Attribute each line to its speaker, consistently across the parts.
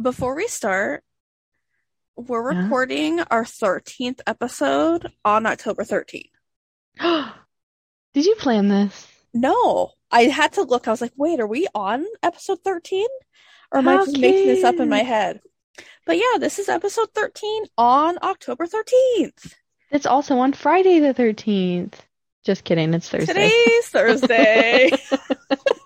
Speaker 1: before we start, we're
Speaker 2: Yeah?
Speaker 1: recording our 13th episode on October 13th.
Speaker 2: Did you plan this?
Speaker 1: No, I had to look. I was like, wait, are we on episode 13? Or am I just making this up in my head? But yeah, this is episode 13 on October 13th.
Speaker 2: It's also on Friday the 13th. Just kidding, it's Thursday.
Speaker 1: Today's Thursday.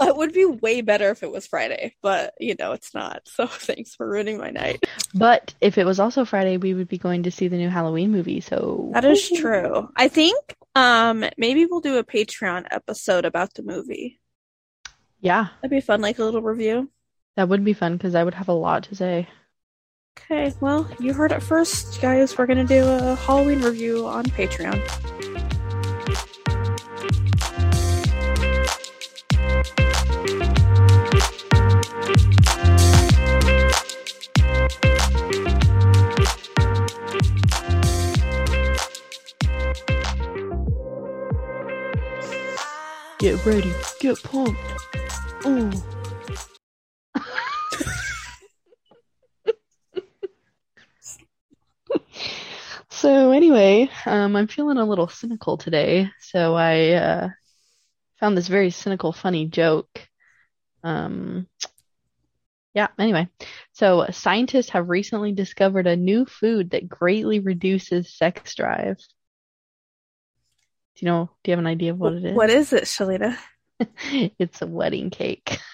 Speaker 1: That would be way better if it was Friday, but you know, it's not. So thanks for ruining my night.
Speaker 2: But if it was also Friday, we would be going to see the new Halloween movie, so
Speaker 1: That is true. I think um maybe we'll do a Patreon episode about the movie.
Speaker 2: Yeah,
Speaker 1: That'd be fun, like a little review.
Speaker 2: that would be fun because I would have a lot to say.
Speaker 1: Okay, well, you heard it first, guys. We're gonna do a Halloween review on Patreon.
Speaker 2: Get ready, get pumped. Ooh. So anyway, um, I'm feeling a little cynical today, so I uh, found this very cynical, funny joke. Um, yeah, anyway, so scientists have recently discovered a new food that greatly reduces sex drive. Do you know, do you have an idea of what it is?
Speaker 1: What is it, Shalita?
Speaker 2: It's a wedding cake.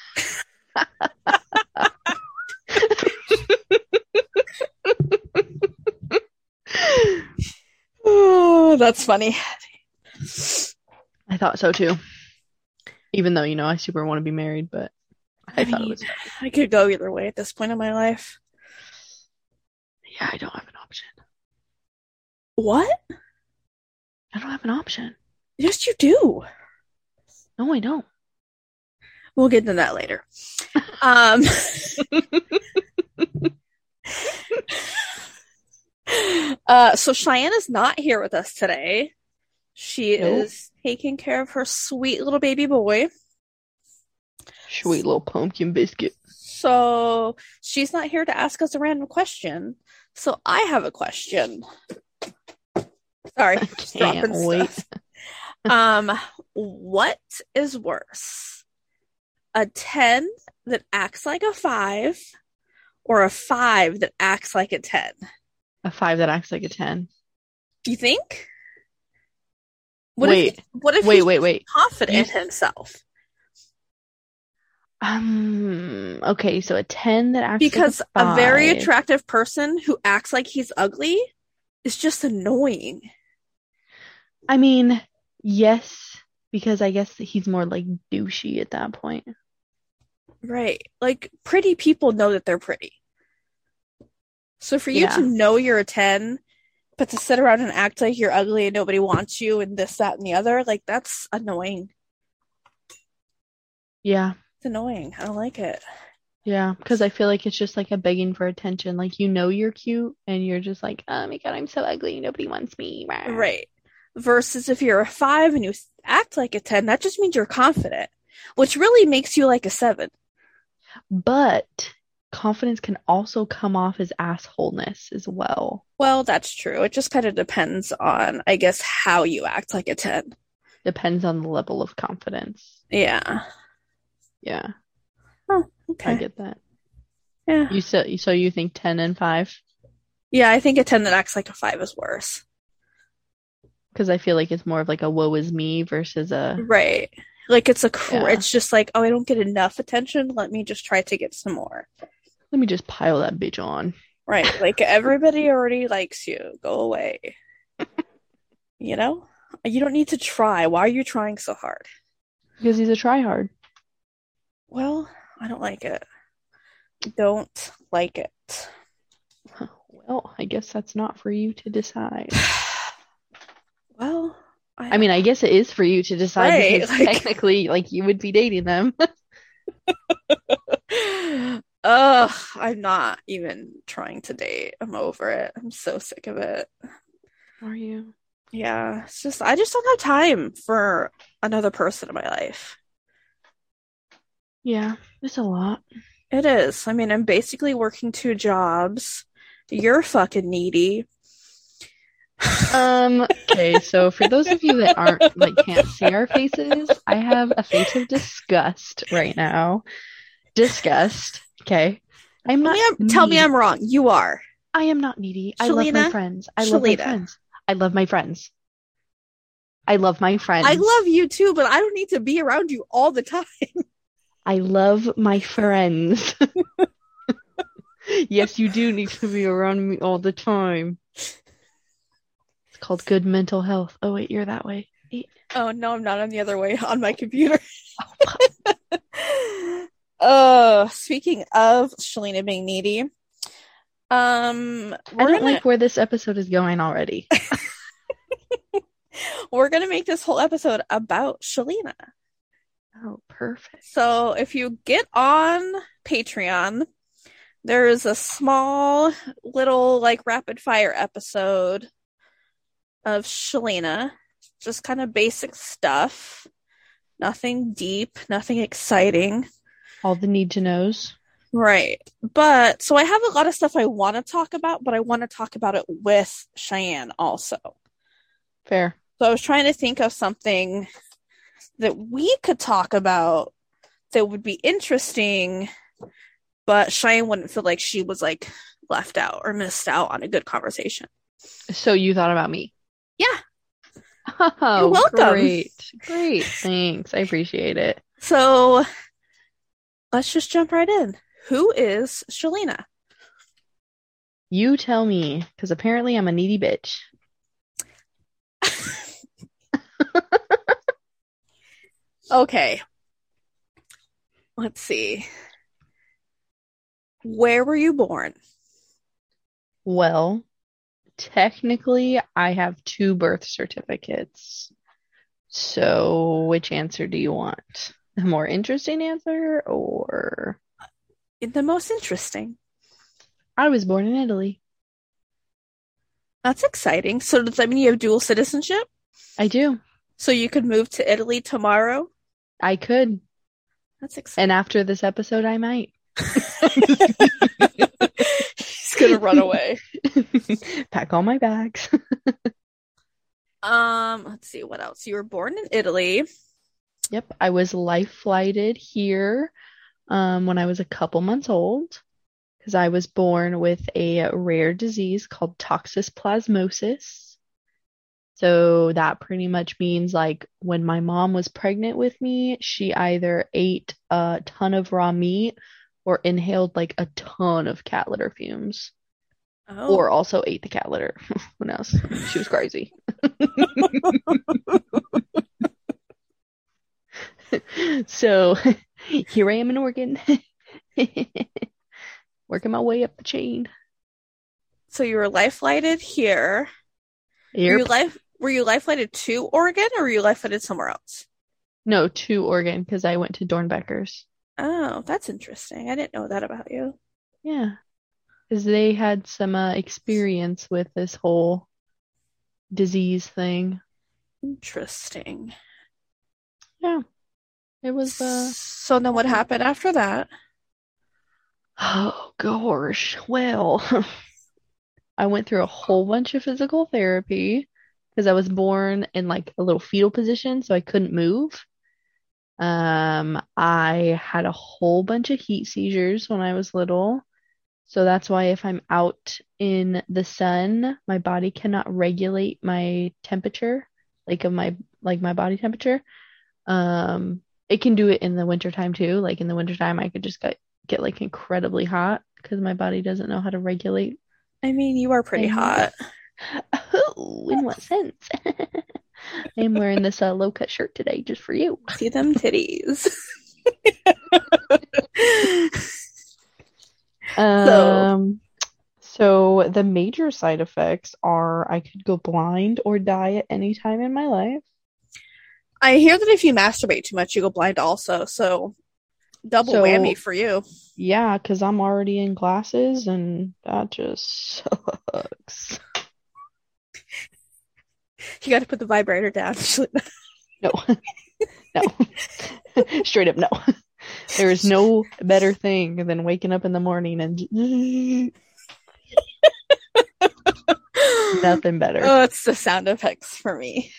Speaker 1: Oh, that's funny.
Speaker 2: I thought so too. Even though, you know, I super want to be married, but I,
Speaker 1: I
Speaker 2: thought
Speaker 1: mean,
Speaker 2: it was
Speaker 1: I could go either way at this point in my life.
Speaker 2: yeah, I don't have an option.
Speaker 1: What?
Speaker 2: I don't have an option.
Speaker 1: Yes, you do.
Speaker 2: No, I don't.
Speaker 1: We'll get into that later. Um, uh, so Cheyenne is not here with us today. She
Speaker 2: Nope.
Speaker 1: is taking care of her sweet little baby boy.
Speaker 2: Sweet little pumpkin biscuit.
Speaker 1: So she's not here to ask us a random question. So I have a question. Sorry,
Speaker 2: Can't wait.
Speaker 1: Um, what is worse? A 10 that acts like a 5 or a 5 that acts like a 10?
Speaker 2: A five that acts like a ten.
Speaker 1: Do you think? What
Speaker 2: Wait,
Speaker 1: if what if
Speaker 2: wait,
Speaker 1: he's
Speaker 2: wait, wait.
Speaker 1: confident
Speaker 2: You-
Speaker 1: himself?
Speaker 2: Um, okay, so a 10 that acts like
Speaker 1: Because a very attractive person who acts like he's ugly is just annoying.
Speaker 2: I mean, yes, because I guess he's more like douchey at that point.
Speaker 1: Right. Like pretty people know that they're pretty. So for you
Speaker 2: Yeah.
Speaker 1: to know you're a 10, but to sit around and act like you're ugly and nobody wants you and this, that, and the other, like that's annoying.
Speaker 2: Yeah,
Speaker 1: It's annoying. I don't like it.
Speaker 2: Yeah, because I feel like it's just like a begging for attention. Like you know you're cute and you're just like, oh my God, I'm so ugly. Nobody wants me.
Speaker 1: Right. Versus if you're a 5 and you act like a 10, that just means you're confident, which really makes you like a 7.
Speaker 2: But confidence can also come off as assholeness as well.
Speaker 1: Well, that's true. It just kind of depends on, I guess, how you act like a 10.
Speaker 2: Depends on the level of confidence.
Speaker 1: Yeah.
Speaker 2: Yeah,
Speaker 1: Okay.
Speaker 2: I get that.
Speaker 1: yeah.
Speaker 2: You so so you think 10 and 5?
Speaker 1: Yeah, I think a 10 that acts like a 5 is worse.
Speaker 2: Because I feel like it's more of like a woe is me versus a
Speaker 1: Right. Like it's a cr-
Speaker 2: Yeah.
Speaker 1: it's just like, oh, I don't get enough attention. Let me just try to get some more.
Speaker 2: let me just pile that bitch on.
Speaker 1: Right. Like everybody already likes you. Go away. You know? You don't need to try. Why are you trying so hard?
Speaker 2: Because he's a tryhard.
Speaker 1: Well, I don't like it. Don't like it.
Speaker 2: Well, I guess that's not for you to decide.
Speaker 1: Well,
Speaker 2: I mean, I guess it is for you to decide
Speaker 1: Right,
Speaker 2: because
Speaker 1: like-
Speaker 2: technically, like, you would be dating them.
Speaker 1: Ugh, I'm not even trying to date. I'm over it. I'm so sick of it.
Speaker 2: Are you?
Speaker 1: Yeah, it's just I just don't have time for another person in my life.
Speaker 2: Yeah, it's a lot.
Speaker 1: It is. I mean, I'm basically working two jobs. You're fucking needy.
Speaker 2: Um, okay, so for those of you that aren't like can't see our faces, I have a face of disgust right now. Disgust. Okay. I'm
Speaker 1: Tell
Speaker 2: not
Speaker 1: me I'm, tell me. I'm wrong. You are.
Speaker 2: I am not needy. I love my friends. I love my friends. I love my friends. I love my friends.
Speaker 1: I love you too, but I don't need to be around you all the time.
Speaker 2: I love my friends. yes, you do need to be around me all the time. It's called good mental health. Oh wait, you're that way.
Speaker 1: Oh no, I'm not on the other way on my computer. Oh, speaking of Shalina being needy, um
Speaker 2: I don't
Speaker 1: gonna
Speaker 2: like where this episode is going already.
Speaker 1: we're gonna make this whole episode about Shalina.
Speaker 2: Oh, perfect.
Speaker 1: So if you get on Patreon, there's a small little like rapid fire episode of Shalina. Just kind of basic stuff. Nothing deep, nothing exciting.
Speaker 2: All the need to knows.
Speaker 1: Right. But so I have a lot of stuff I want to talk about, but I want to talk about it with Cheyenne also.
Speaker 2: Fair.
Speaker 1: So I was trying to think of something that we could talk about that would be interesting, but Cheyenne wouldn't feel like she was like left out or missed out on a good conversation.
Speaker 2: So you thought about me.
Speaker 1: Yeah.
Speaker 2: Oh,
Speaker 1: You're welcome.
Speaker 2: Great. Great. Thanks. I appreciate it.
Speaker 1: So let's just jump right in. Who is Shalina?
Speaker 2: You tell me, because apparently I'm a needy bitch.
Speaker 1: Okay. Let's see. Where were you born?
Speaker 2: Well, technically, I have two birth certificates. So, which answer do you want? The more interesting answer, or uh,
Speaker 1: The most interesting.
Speaker 2: I was born in Italy?
Speaker 1: That's exciting. So does that mean you have dual citizenship?
Speaker 2: I do.
Speaker 1: So you could move to Italy tomorrow?
Speaker 2: I could.
Speaker 1: That's exciting.
Speaker 2: And after this episode, I might.
Speaker 1: He's gonna run away.
Speaker 2: Pack all my bags.
Speaker 1: Um, let's see what else. You were born in Italy.
Speaker 2: Yep, I was life flighted here um, when I was a couple months old because I was born with a rare disease called toxoplasmosis. So that pretty much means like when my mom was pregnant with me, she either ate a ton of raw meat or inhaled like a ton of cat litter fumes,
Speaker 1: Oh.
Speaker 2: or also ate the cat litter. Who knows? She was crazy. So here I am in Oregon, working my way up the chain.
Speaker 1: so you were life flighted here. Were you life were you life flighted to Oregon or were you life flighted somewhere else?
Speaker 2: No, to Oregon because I went to Doernbecher's.
Speaker 1: Oh, that's interesting. I didn't know that about you.
Speaker 2: Yeah, because they had some uh, experience with this whole disease thing.
Speaker 1: Interesting.
Speaker 2: Yeah, it was. Uh,
Speaker 1: So then what happened after that?
Speaker 2: oh gosh. Well, I went through a whole bunch of physical therapy because I was born in like a little fetal position, so I couldn't move. Um, I had a whole bunch of heat seizures when I was little. So that's why if I'm out in the sun, my body cannot regulate my temperature, like of my like my body temperature. Um, it can do it in the wintertime too. Like in the wintertime, I could just get get like incredibly hot because my body doesn't know how to regulate.
Speaker 1: I mean, you are pretty hot.
Speaker 2: Oh, in what sense? I'm wearing this uh, low cut shirt today just for you.
Speaker 1: See them titties.
Speaker 2: Um, so the major side effects are I could go blind or die at any time in my life.
Speaker 1: I hear that if you masturbate too much, you go blind also. So double
Speaker 2: So-
Speaker 1: whammy for you.
Speaker 2: Yeah, because I'm already in glasses and that just sucks.
Speaker 1: You got to put the vibrator down.
Speaker 2: No, no, straight up no. There is no better thing than waking up in the morning and nothing better.
Speaker 1: Oh, it's the sound effects for me.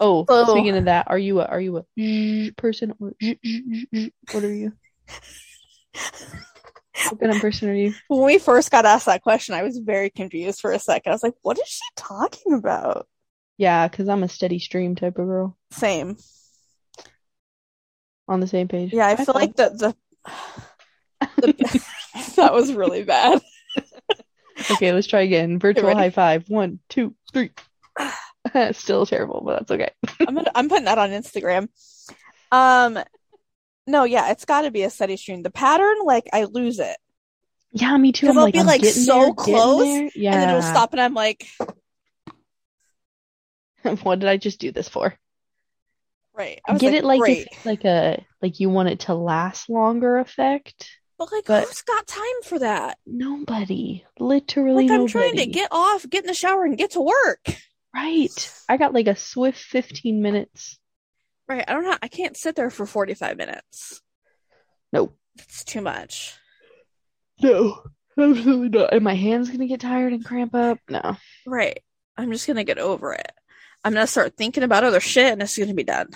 Speaker 2: Oh,
Speaker 1: Oh.
Speaker 2: speaking of that, are you a are you a person or what are you? What kind of person are you?
Speaker 1: When we first got asked that question, I was very confused for a second. I was like, what is she talking about?
Speaker 2: Yeah, because I'm a steady stream type of girl.
Speaker 1: Same.
Speaker 2: On the same page.
Speaker 1: Yeah, I feel like the the, the that was really bad.
Speaker 2: Okay, let's try again. Virtual high five. One, two, three. Still terrible, but that's okay.
Speaker 1: I'm gonna, I'm putting that on Instagram. Um, no, yeah, it's got to be a steady stream. The pattern, like, I lose it,
Speaker 2: Yeah, me too.
Speaker 1: 'Cause
Speaker 2: I'm
Speaker 1: I'll
Speaker 2: like,
Speaker 1: be,
Speaker 2: I'm
Speaker 1: like, so
Speaker 2: there,
Speaker 1: close.
Speaker 2: Yeah.
Speaker 1: and then it'll stop, and I'm like,
Speaker 2: what did I just do this for?
Speaker 1: right. I
Speaker 2: Get
Speaker 1: like,
Speaker 2: it like like a like you want it to last longer effect.
Speaker 1: but like,
Speaker 2: but-
Speaker 1: who's got time for that?
Speaker 2: Nobody, literally
Speaker 1: Like, I'm
Speaker 2: nobody.
Speaker 1: trying to get off, get in the shower, and get to work.
Speaker 2: Right. I got like a swift 15 minutes.
Speaker 1: Right. I don't know. I can't sit there for 45 minutes.
Speaker 2: Nope.
Speaker 1: It's too much.
Speaker 2: No, absolutely not. And my hand's gonna get tired and cramp up. No.
Speaker 1: Right. I'm just gonna get over it. I'm gonna start thinking about other shit, and it's gonna be done.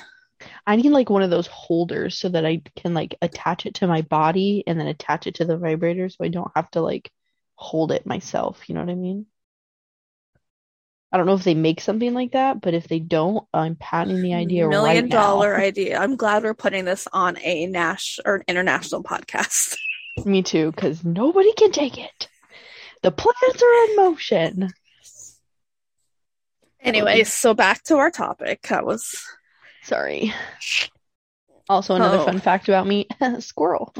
Speaker 2: I need like one of those holders so that I can like attach it to my body and then attach it to the vibrator so I don't have to like hold it myself. You know what I mean? I don't know if they make something like that, but if they don't, I'm patenting the idea
Speaker 1: Million
Speaker 2: right
Speaker 1: dollar idea. I'm glad we're putting this on a Nash or an international podcast.
Speaker 2: Me too, because nobody can take it. The plans are in motion.
Speaker 1: Anyway, so back to our topic. That was
Speaker 2: Sorry. Also, another
Speaker 1: Oh.
Speaker 2: fun fact about me squirrel.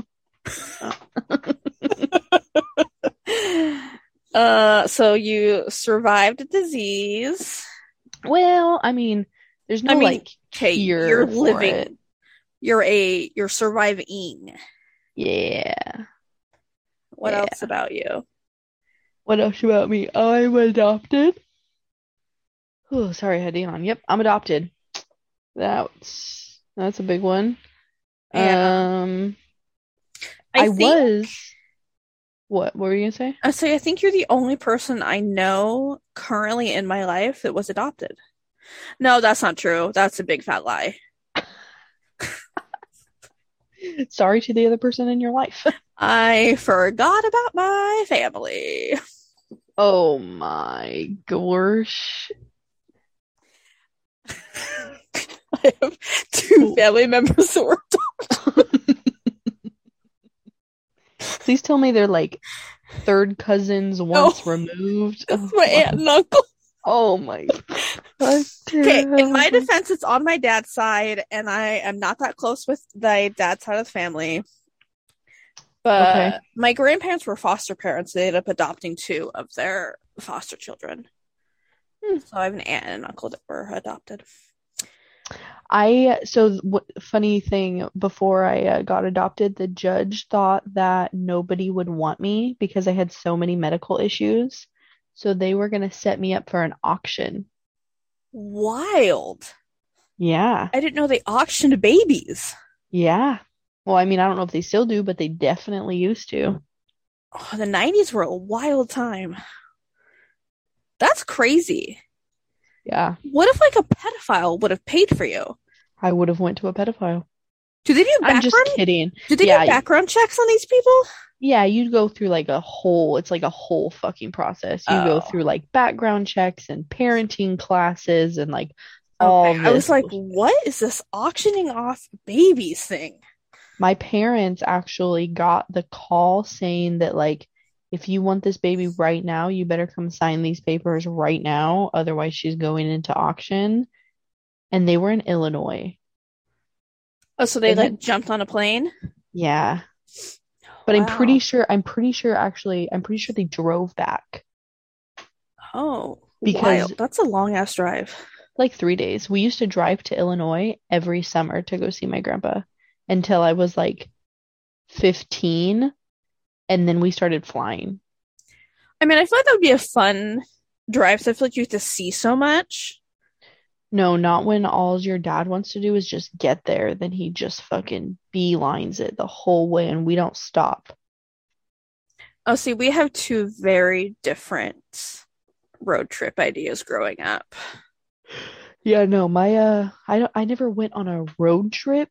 Speaker 1: Uh so you survived a disease.
Speaker 2: Well, I mean, there's no
Speaker 1: I mean,
Speaker 2: like
Speaker 1: Okay,
Speaker 2: cure
Speaker 1: you're living.
Speaker 2: it.
Speaker 1: You're a you're surviving.
Speaker 2: Yeah.
Speaker 1: What
Speaker 2: Yeah.
Speaker 1: else about you?
Speaker 2: What else about me? I'm adopted. Oh, sorry, I had. Yep, I'm adopted. That's that's a big one.
Speaker 1: Yeah.
Speaker 2: Um,
Speaker 1: I
Speaker 2: I
Speaker 1: think
Speaker 2: was. What? What were you gonna say?
Speaker 1: I say I think you're the only person I know currently in my life that was adopted. No, that's not true. That's a big fat lie.
Speaker 2: Sorry to the other person in your life.
Speaker 1: I forgot about my family.
Speaker 2: Oh my gosh.
Speaker 1: I have two family members that were
Speaker 2: Please tell me they're like third cousins once removed.
Speaker 1: That's my aunt and uncle.
Speaker 2: Oh my.
Speaker 1: Okay, in my defense, it's on my dad's side, and I am not that close with my dad's side of the family. But
Speaker 2: Okay.
Speaker 1: my grandparents were foster parents. They ended up adopting two of their foster children.
Speaker 2: Hmm.
Speaker 1: So I have an aunt and an uncle that were adopted.
Speaker 2: I so what funny thing before I uh, got adopted, the judge thought that nobody would want me because I had so many medical issues. So they were gonna set me up for an auction.
Speaker 1: Wild.
Speaker 2: Yeah.
Speaker 1: I didn't know they auctioned babies.
Speaker 2: Yeah. Well, I mean, I don't know if they still do, but they definitely used to.
Speaker 1: Oh, the 90s were a wild time. That's crazy.
Speaker 2: Yeah.
Speaker 1: What if like a pedophile would have paid for you?
Speaker 2: I would have went to a pedophile.
Speaker 1: Do they do background?
Speaker 2: I'm just kidding.
Speaker 1: Do they
Speaker 2: Yeah.
Speaker 1: do background checks on these people?
Speaker 2: Yeah, you'd go through like a whole, it's like a whole fucking process. You go
Speaker 1: Oh.
Speaker 2: through like background checks and parenting classes and like all
Speaker 1: Okay, I was like, what is this auctioning off babies thing?
Speaker 2: My parents actually got the call saying that like if you want this baby right now, you better come sign these papers right now, otherwise she's going into auction. And they were in Illinois.
Speaker 1: Oh, so they
Speaker 2: And
Speaker 1: like jumped on a plane?
Speaker 2: Yeah. But I'm pretty sure I'm pretty sure actually I'm pretty sure they drove back
Speaker 1: Oh,
Speaker 2: Because-
Speaker 1: wild. That's a long ass drive.
Speaker 2: like 3 days. We used to drive to Illinois every summer to go see my grandpa until I was like 15 and then we started flying.
Speaker 1: I mean, I feel like that would be a fun drive. So I feel like you have to see so much.
Speaker 2: No, not when all your dad wants to do is just get there. Then he just fucking beelines it the whole way and we don't stop.
Speaker 1: Oh, see, we have two very different road trip ideas growing up.
Speaker 2: Yeah, no, my uh I don't I never went on a road trip.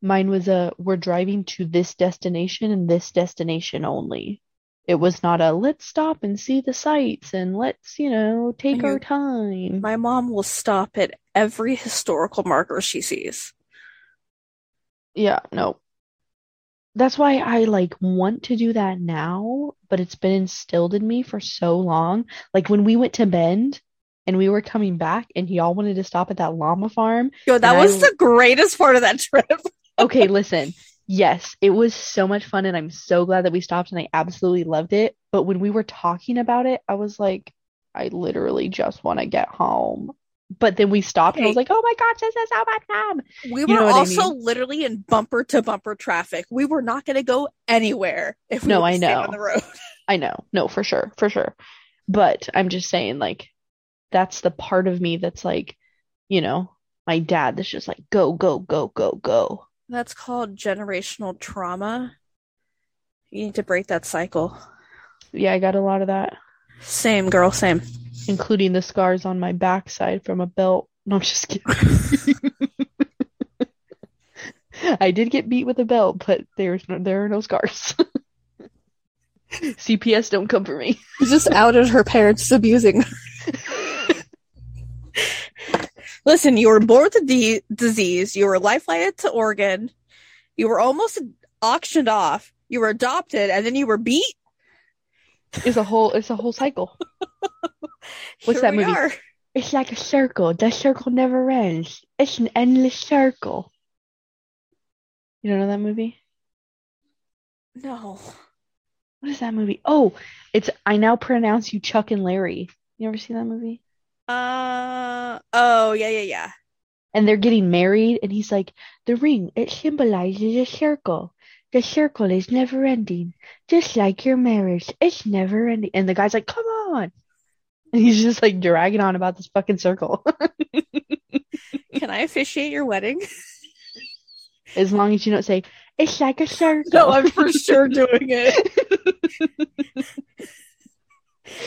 Speaker 2: Mine was a we're driving to this destination and this destination only. It was not a let's stop and see the sights and let's, you know, take
Speaker 1: And
Speaker 2: our time.
Speaker 1: My mom will stop at every historical marker she sees.
Speaker 2: Yeah, no. That's why I like want to do that now, but it's been instilled in me for so long. Like when we went to Bend and we were coming back and y'all wanted to stop at that llama farm.
Speaker 1: Yo, that
Speaker 2: And I-
Speaker 1: was the greatest part of that trip.
Speaker 2: Okay, listen. Yes, it was so much fun and I'm so glad that we stopped and I absolutely loved it. But when we were talking about it, I was like, I literally just want to get home. But then we stopped and I was like, oh my gosh, this is how much fun.
Speaker 1: We
Speaker 2: You
Speaker 1: were
Speaker 2: what I
Speaker 1: also
Speaker 2: mean?
Speaker 1: literally in bumper to bumper traffic. We were not going to go anywhere if we
Speaker 2: No,
Speaker 1: were
Speaker 2: I know.
Speaker 1: on the road.
Speaker 2: I know. No, for sure. For sure. But I'm just saying, like, that's the part of me that's like, you know, my dad that's just like, go, go, go, go, go.
Speaker 1: That's called generational trauma. You need to break that cycle.
Speaker 2: Yeah, I got a lot of that,
Speaker 1: Same, girl, same.
Speaker 2: including the scars on my backside from a belt. No, I'm just kidding. I did get beat with a belt, but there's no, there are no scars. CPS don't come for me.
Speaker 1: She just outed her parents abusing. her. Listen, you were born with a d- disease. You were life flighted to Oregon. You were almost auctioned off. You were adopted, and then you were beat.
Speaker 2: It's a whole it's a whole cycle. What's
Speaker 1: Here
Speaker 2: that movie?
Speaker 1: are.
Speaker 2: It's like a circle. The circle never ends. It's an endless circle. You don't know that movie?
Speaker 1: No.
Speaker 2: What is that movie? Oh, it's I now pronounce you Chuck and Larry. You ever seen that movie?
Speaker 1: Uh oh, yeah, yeah, yeah.
Speaker 2: And they're getting married, and he's like, the ring, it symbolizes a circle. The circle is never ending. Just like your marriage, it's never ending. And the guy's like, come on. And he's just like dragging on about this fucking circle.
Speaker 1: Can I officiate your wedding?
Speaker 2: As long as you don't say, it's like a circle.
Speaker 1: No, I'm for sure doing it.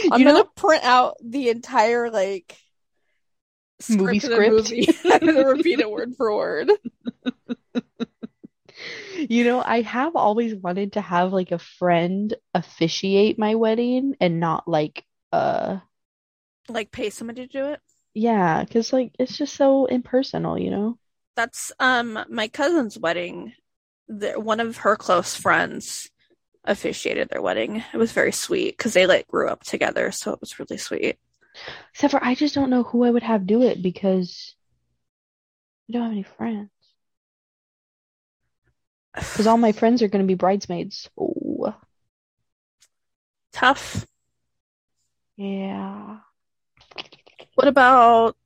Speaker 1: I'm
Speaker 2: You
Speaker 1: gonna print out the entire like
Speaker 2: Movie
Speaker 1: of the
Speaker 2: script?
Speaker 1: movie. I'm gonna repeat it word for word.
Speaker 2: You know, I have always wanted to have like a friend officiate my wedding and not like uh
Speaker 1: Like pay somebody to do it.
Speaker 2: Yeah, cuz like it's just so impersonal, you know?
Speaker 1: That's um my cousin's wedding. The, one of her close friends officiated their wedding. It was very sweet because they like grew up together, so it was really sweet.
Speaker 2: Except for I just don't know who I would have do it because I don't have any friends. Because all my friends are going to be bridesmaids. Oh,
Speaker 1: Tough.
Speaker 2: yeah.
Speaker 1: What about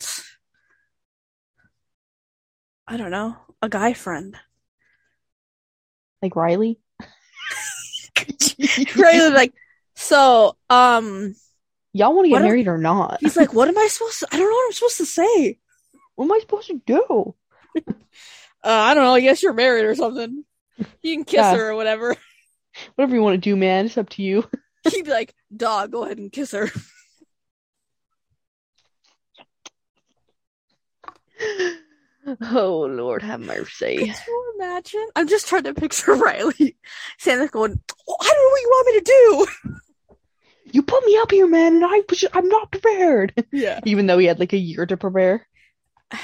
Speaker 1: I don't know, a guy friend?
Speaker 2: Like Riley?
Speaker 1: right like so um
Speaker 2: Y'all want to get
Speaker 1: What am-
Speaker 2: married or not?
Speaker 1: he's like what am i supposed to i don't know what i'm supposed to say
Speaker 2: What am I supposed to do?
Speaker 1: uh i don't know i guess you're married or something you can kiss
Speaker 2: Yeah.
Speaker 1: her or whatever
Speaker 2: Whatever you want to do, man. It's up to you.
Speaker 1: he'd be like dog go ahead and kiss her
Speaker 2: Oh, Lord, have mercy.
Speaker 1: could you imagine i'm just trying to picture riley Santa's going oh, i don't know what you want me to do
Speaker 2: You put me up here, man, and I was I'm not prepared.
Speaker 1: yeah
Speaker 2: Even though he had like a year to prepare.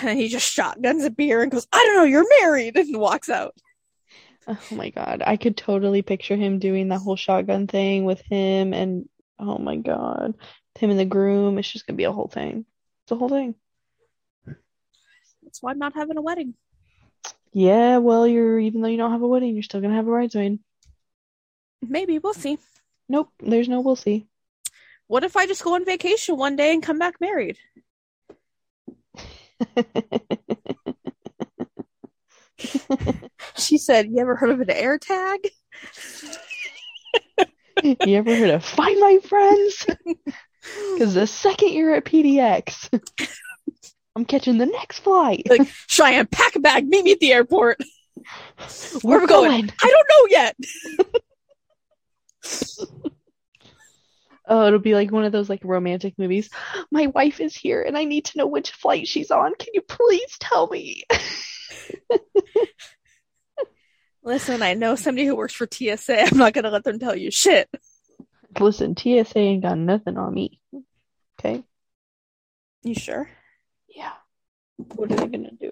Speaker 1: and he just shotguns a beer and goes i don't know you're married and walks out
Speaker 2: Oh my God. I could totally picture him doing that whole shotgun thing with him and oh my God. Him and the groom. It's just gonna be a whole thing. It's a whole thing.
Speaker 1: That's why i'm not having a wedding
Speaker 2: Yeah, well, you're even though you don't have a wedding, you're still gonna have a bridesmaid.
Speaker 1: maybe we'll see
Speaker 2: Nope, there's no we'll see.
Speaker 1: what if i just go on vacation one day and come back married She said, "You ever heard of an air tag?"
Speaker 2: You ever heard of Find My Friends? Because the second you're at PDX, I'm catching the next flight.
Speaker 1: Like, Cheyenne, pack a bag, meet me at the airport. Where
Speaker 2: We're
Speaker 1: we going? I don't know yet.
Speaker 2: Oh, it'll be like one of those like romantic movies. My wife is here and I need to know which flight she's on. Can you please tell me?
Speaker 1: Listen, I know somebody who works for TSA. I'm not gonna let them tell you shit.
Speaker 2: Listen, TSA ain't got nothing on me. Okay?
Speaker 1: You sure?
Speaker 2: What are they gonna do?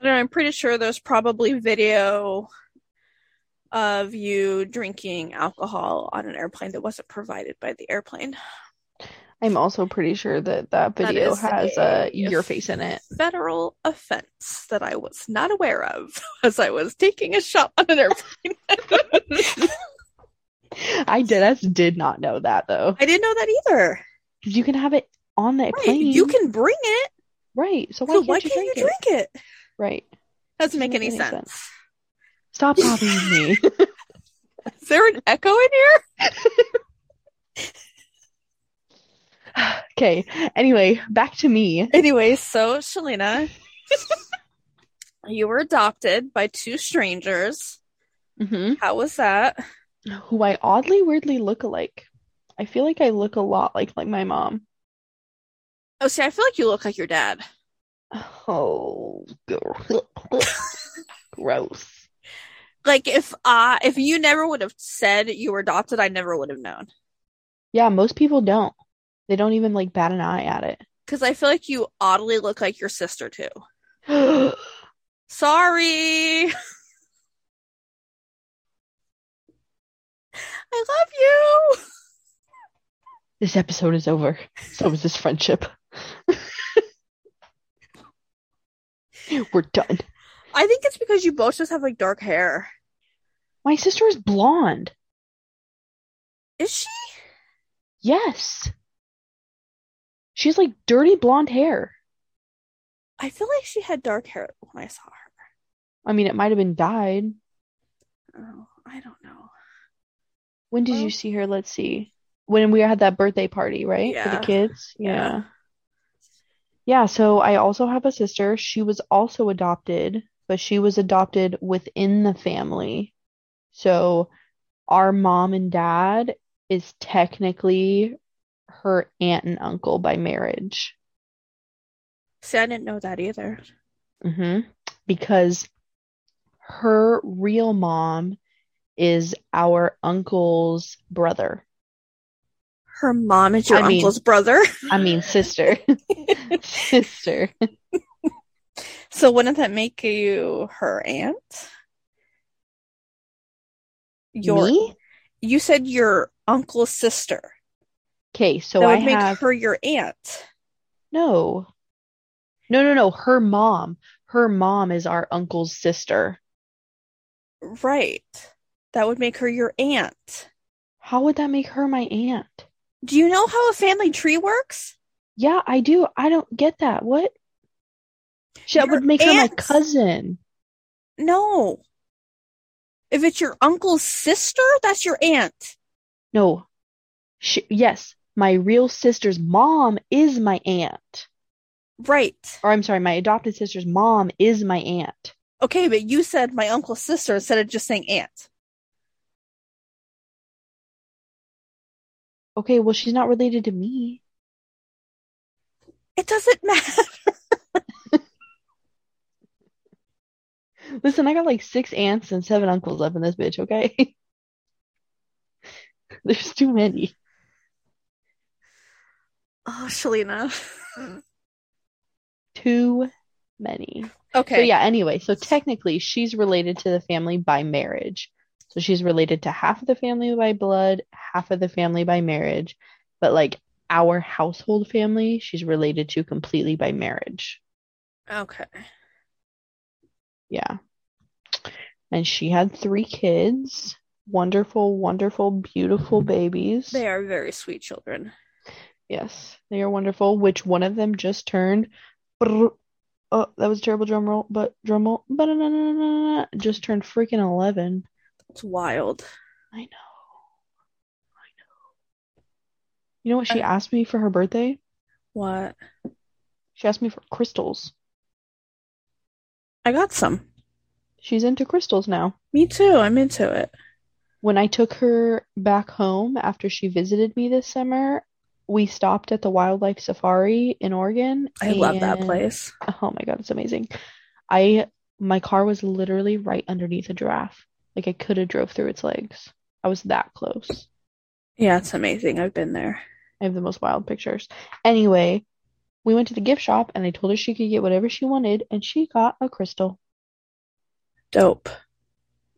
Speaker 1: I know, I'm pretty sure there's probably video of you drinking alcohol on an airplane that wasn't provided by the airplane.
Speaker 2: I'm also pretty sure that that
Speaker 1: That
Speaker 2: video
Speaker 1: is
Speaker 2: has
Speaker 1: a-
Speaker 2: uh, your face in it.
Speaker 1: Federal offense that I was not aware of as I was taking a shot on an airplane.
Speaker 2: I did. I did not know that though,
Speaker 1: I didn't know that either.
Speaker 2: you can have it on the
Speaker 1: Right,
Speaker 2: plane.
Speaker 1: you can bring it,
Speaker 2: right. So why
Speaker 1: so
Speaker 2: can't
Speaker 1: why
Speaker 2: you
Speaker 1: can't
Speaker 2: drink
Speaker 1: you
Speaker 2: it?
Speaker 1: drink it?
Speaker 2: Right.
Speaker 1: Doesn't make
Speaker 2: Doesn't
Speaker 1: any
Speaker 2: make any
Speaker 1: sense.
Speaker 2: Stop copying me.
Speaker 1: Is there an echo in here?
Speaker 2: okay. Anyway, back to me.
Speaker 1: Anyway, so Shalina, you were adopted by two strangers.
Speaker 2: hmm
Speaker 1: How was that?
Speaker 2: Who I oddly, weirdly look alike. I feel like I look a lot like like my mom.
Speaker 1: Oh, see, I feel like you look like your dad.
Speaker 2: Oh, gross.
Speaker 1: Like if uh if you never would have said you were adopted, I never would have known.
Speaker 2: Yeah, most people don't. They don't even like bat an eye at it.
Speaker 1: Because I feel like you oddly look like your sister too. Sorry. I love you.
Speaker 2: This episode is over. So is this friendship. We're done.
Speaker 1: I think it's because you both just have like dark hair.
Speaker 2: My sister is blonde.
Speaker 1: Is she?
Speaker 2: Yes. She's like dirty blonde hair.
Speaker 1: I feel like she had dark hair when I saw her.
Speaker 2: I mean, it might have been dyed.
Speaker 1: Oh, I don't know.
Speaker 2: When did
Speaker 1: Well-
Speaker 2: you see her? Let's see. When we had that birthday party, right? For
Speaker 1: Yeah.
Speaker 2: the kids?
Speaker 1: Yeah.
Speaker 2: Yeah. Yeah, so I also have a sister. She was also adopted, but she was adopted within the family. So our mom and dad is technically her aunt and uncle by marriage.
Speaker 1: See, I didn't know that either.
Speaker 2: hmm Because her real mom is our uncle's brother.
Speaker 1: Her mom is your
Speaker 2: I mean-
Speaker 1: uncle's brother.
Speaker 2: I mean, sister. Sister.
Speaker 1: So wouldn't that make you her aunt? Your
Speaker 2: Me?
Speaker 1: you said your uncle's sister.
Speaker 2: Okay, so
Speaker 1: that
Speaker 2: I
Speaker 1: would make
Speaker 2: have
Speaker 1: her your aunt.
Speaker 2: no. No, no, no. Her mom. Her mom is our uncle's sister.
Speaker 1: Right. That would make her your aunt.
Speaker 2: How would that make her my aunt?
Speaker 1: Do you know how a family tree works?
Speaker 2: Yeah, I do. I don't get that. What? She, that would make her my cousin.
Speaker 1: No. If it's your uncle's sister, that's your aunt.
Speaker 2: No. She, yes, my real sister's mom is my aunt.
Speaker 1: Right.
Speaker 2: Or I'm sorry, my adopted sister's mom is my aunt.
Speaker 1: Okay, but you said my uncle's sister instead of just saying aunt.
Speaker 2: Okay, well, she's not related to me.
Speaker 1: It doesn't matter.
Speaker 2: Listen, I got like six aunts and seven uncles up in this bitch, okay? There's too many.
Speaker 1: Oh, Shalina.
Speaker 2: Too many.
Speaker 1: Okay.
Speaker 2: So yeah, anyway, so technically she's related to the family by marriage. So she's related to half of the family by blood, half of the family by marriage, but like our household family, she's related to completely by marriage.
Speaker 1: Okay.
Speaker 2: Yeah. And she had three kids. Wonderful, wonderful, beautiful babies.
Speaker 1: They are very sweet children.
Speaker 2: Yes, they are wonderful, which one of them just turned. Oh, that was a terrible drum roll, but drum roll. Just turned freaking 11.
Speaker 1: It's wild.
Speaker 2: I know. I know. You know what she
Speaker 1: Uh,
Speaker 2: asked me for her birthday?
Speaker 1: What?
Speaker 2: She asked me for crystals.
Speaker 1: I got some.
Speaker 2: She's into crystals now.
Speaker 1: Me too. I'm into it.
Speaker 2: When I took her back home after she visited me this summer, we stopped at the wildlife safari in Oregon.
Speaker 1: I love that place.
Speaker 2: Oh my God, it's amazing. I my car was literally right underneath a giraffe. Like I could have drove through its legs. I was that close.
Speaker 1: Yeah, it's amazing. I've been there.
Speaker 2: I have the most wild pictures. Anyway, we went to the gift shop and I told her she could get whatever she wanted, and she got a crystal.
Speaker 1: Dope.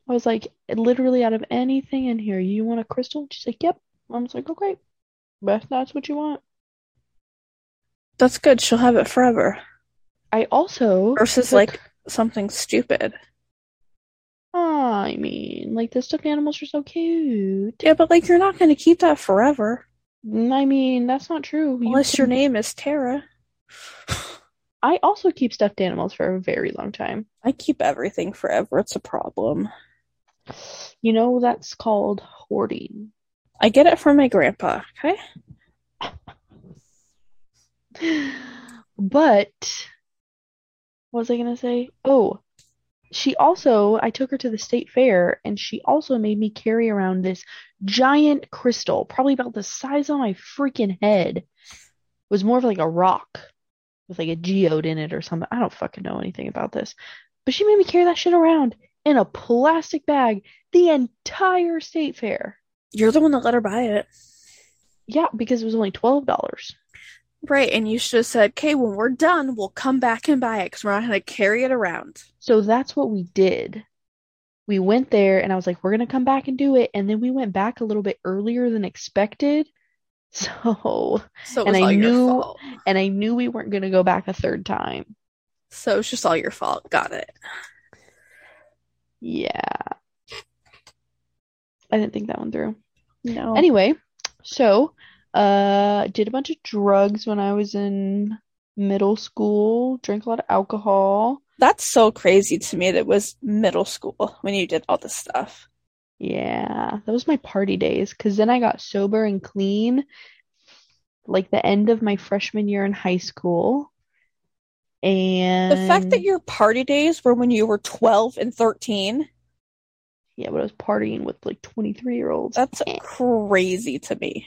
Speaker 2: I was like, literally out of anything in here, you want a crystal? She's like, yep. I was like, oh, okay, but that's what you want.
Speaker 1: That's good. She'll have it forever.
Speaker 2: I also
Speaker 1: Versus
Speaker 2: took-
Speaker 1: like something stupid.
Speaker 2: I mean, like the stuffed animals are so cute.
Speaker 1: Yeah, but like you're not going to keep that forever
Speaker 2: Mm, I mean, that's not true. You
Speaker 1: unless your name is Tara.
Speaker 2: I also keep stuffed animals for a very long time.
Speaker 1: I keep everything forever. It's a problem.
Speaker 2: You know, that's called hoarding.
Speaker 1: I get it from my grandpa. Okay.
Speaker 2: But what was I gonna say? Oh, she also, I took her to the state fair and she also made me carry around this giant crystal, probably about the size of my freaking head. It was more of like a rock with like a geode in it or something. I don't fucking know anything about this. But she made me carry that shit around in a plastic bag the entire state fair.
Speaker 1: You're the one that let her buy it.
Speaker 2: Yeah, because it was only $12.
Speaker 1: Right, and you should have said, okay, when we're done, we'll come back and buy it because we're not going to carry it around.
Speaker 2: So that's what we did. We went there and I was like, we're gonna come back and do it. And then we went back a little bit earlier than expected. So,
Speaker 1: So it
Speaker 2: And I
Speaker 1: your
Speaker 2: knew-
Speaker 1: fault.
Speaker 2: and I knew we weren't gonna go back a third time.
Speaker 1: So it's just all your fault. Got it.
Speaker 2: Yeah. I didn't think that one through.
Speaker 1: No.
Speaker 2: Anyway, so uh did a bunch of drugs when I was in middle school, drank a lot of alcohol.
Speaker 1: That's so crazy to me that it was middle school when you did all this stuff.
Speaker 2: Yeah, that was my party days because then I got sober and clean like the end of my freshman year in high school. And
Speaker 1: The fact that your party days were when you were 12 and 13,
Speaker 2: yeah, but I was partying with like 23 year olds.
Speaker 1: that's crazy to me.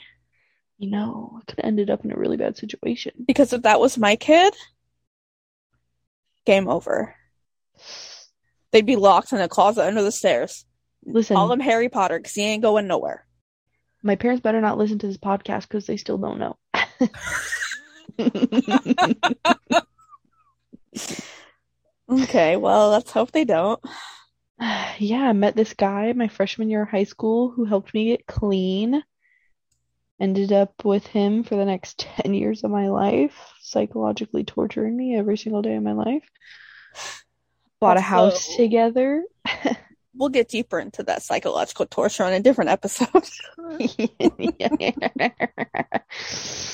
Speaker 2: You know, I could have ended up in a really bad situation.
Speaker 1: Because if that was my kid, game over. They'd be locked in a closet under the stairs.
Speaker 2: Listen,
Speaker 1: Call him Harry Potter because he ain't going nowhere.
Speaker 2: my parents better not listen to this podcast because they still don't know.
Speaker 1: Okay, well, let's hope they don't.
Speaker 2: Yeah, I met this guy my freshman year of high school who helped me get clean. Ended up with him for the next 10 years of my life, psychologically torturing me every single day of my life. Bought a house together.
Speaker 1: We'll get deeper into that psychological torture on a different episode.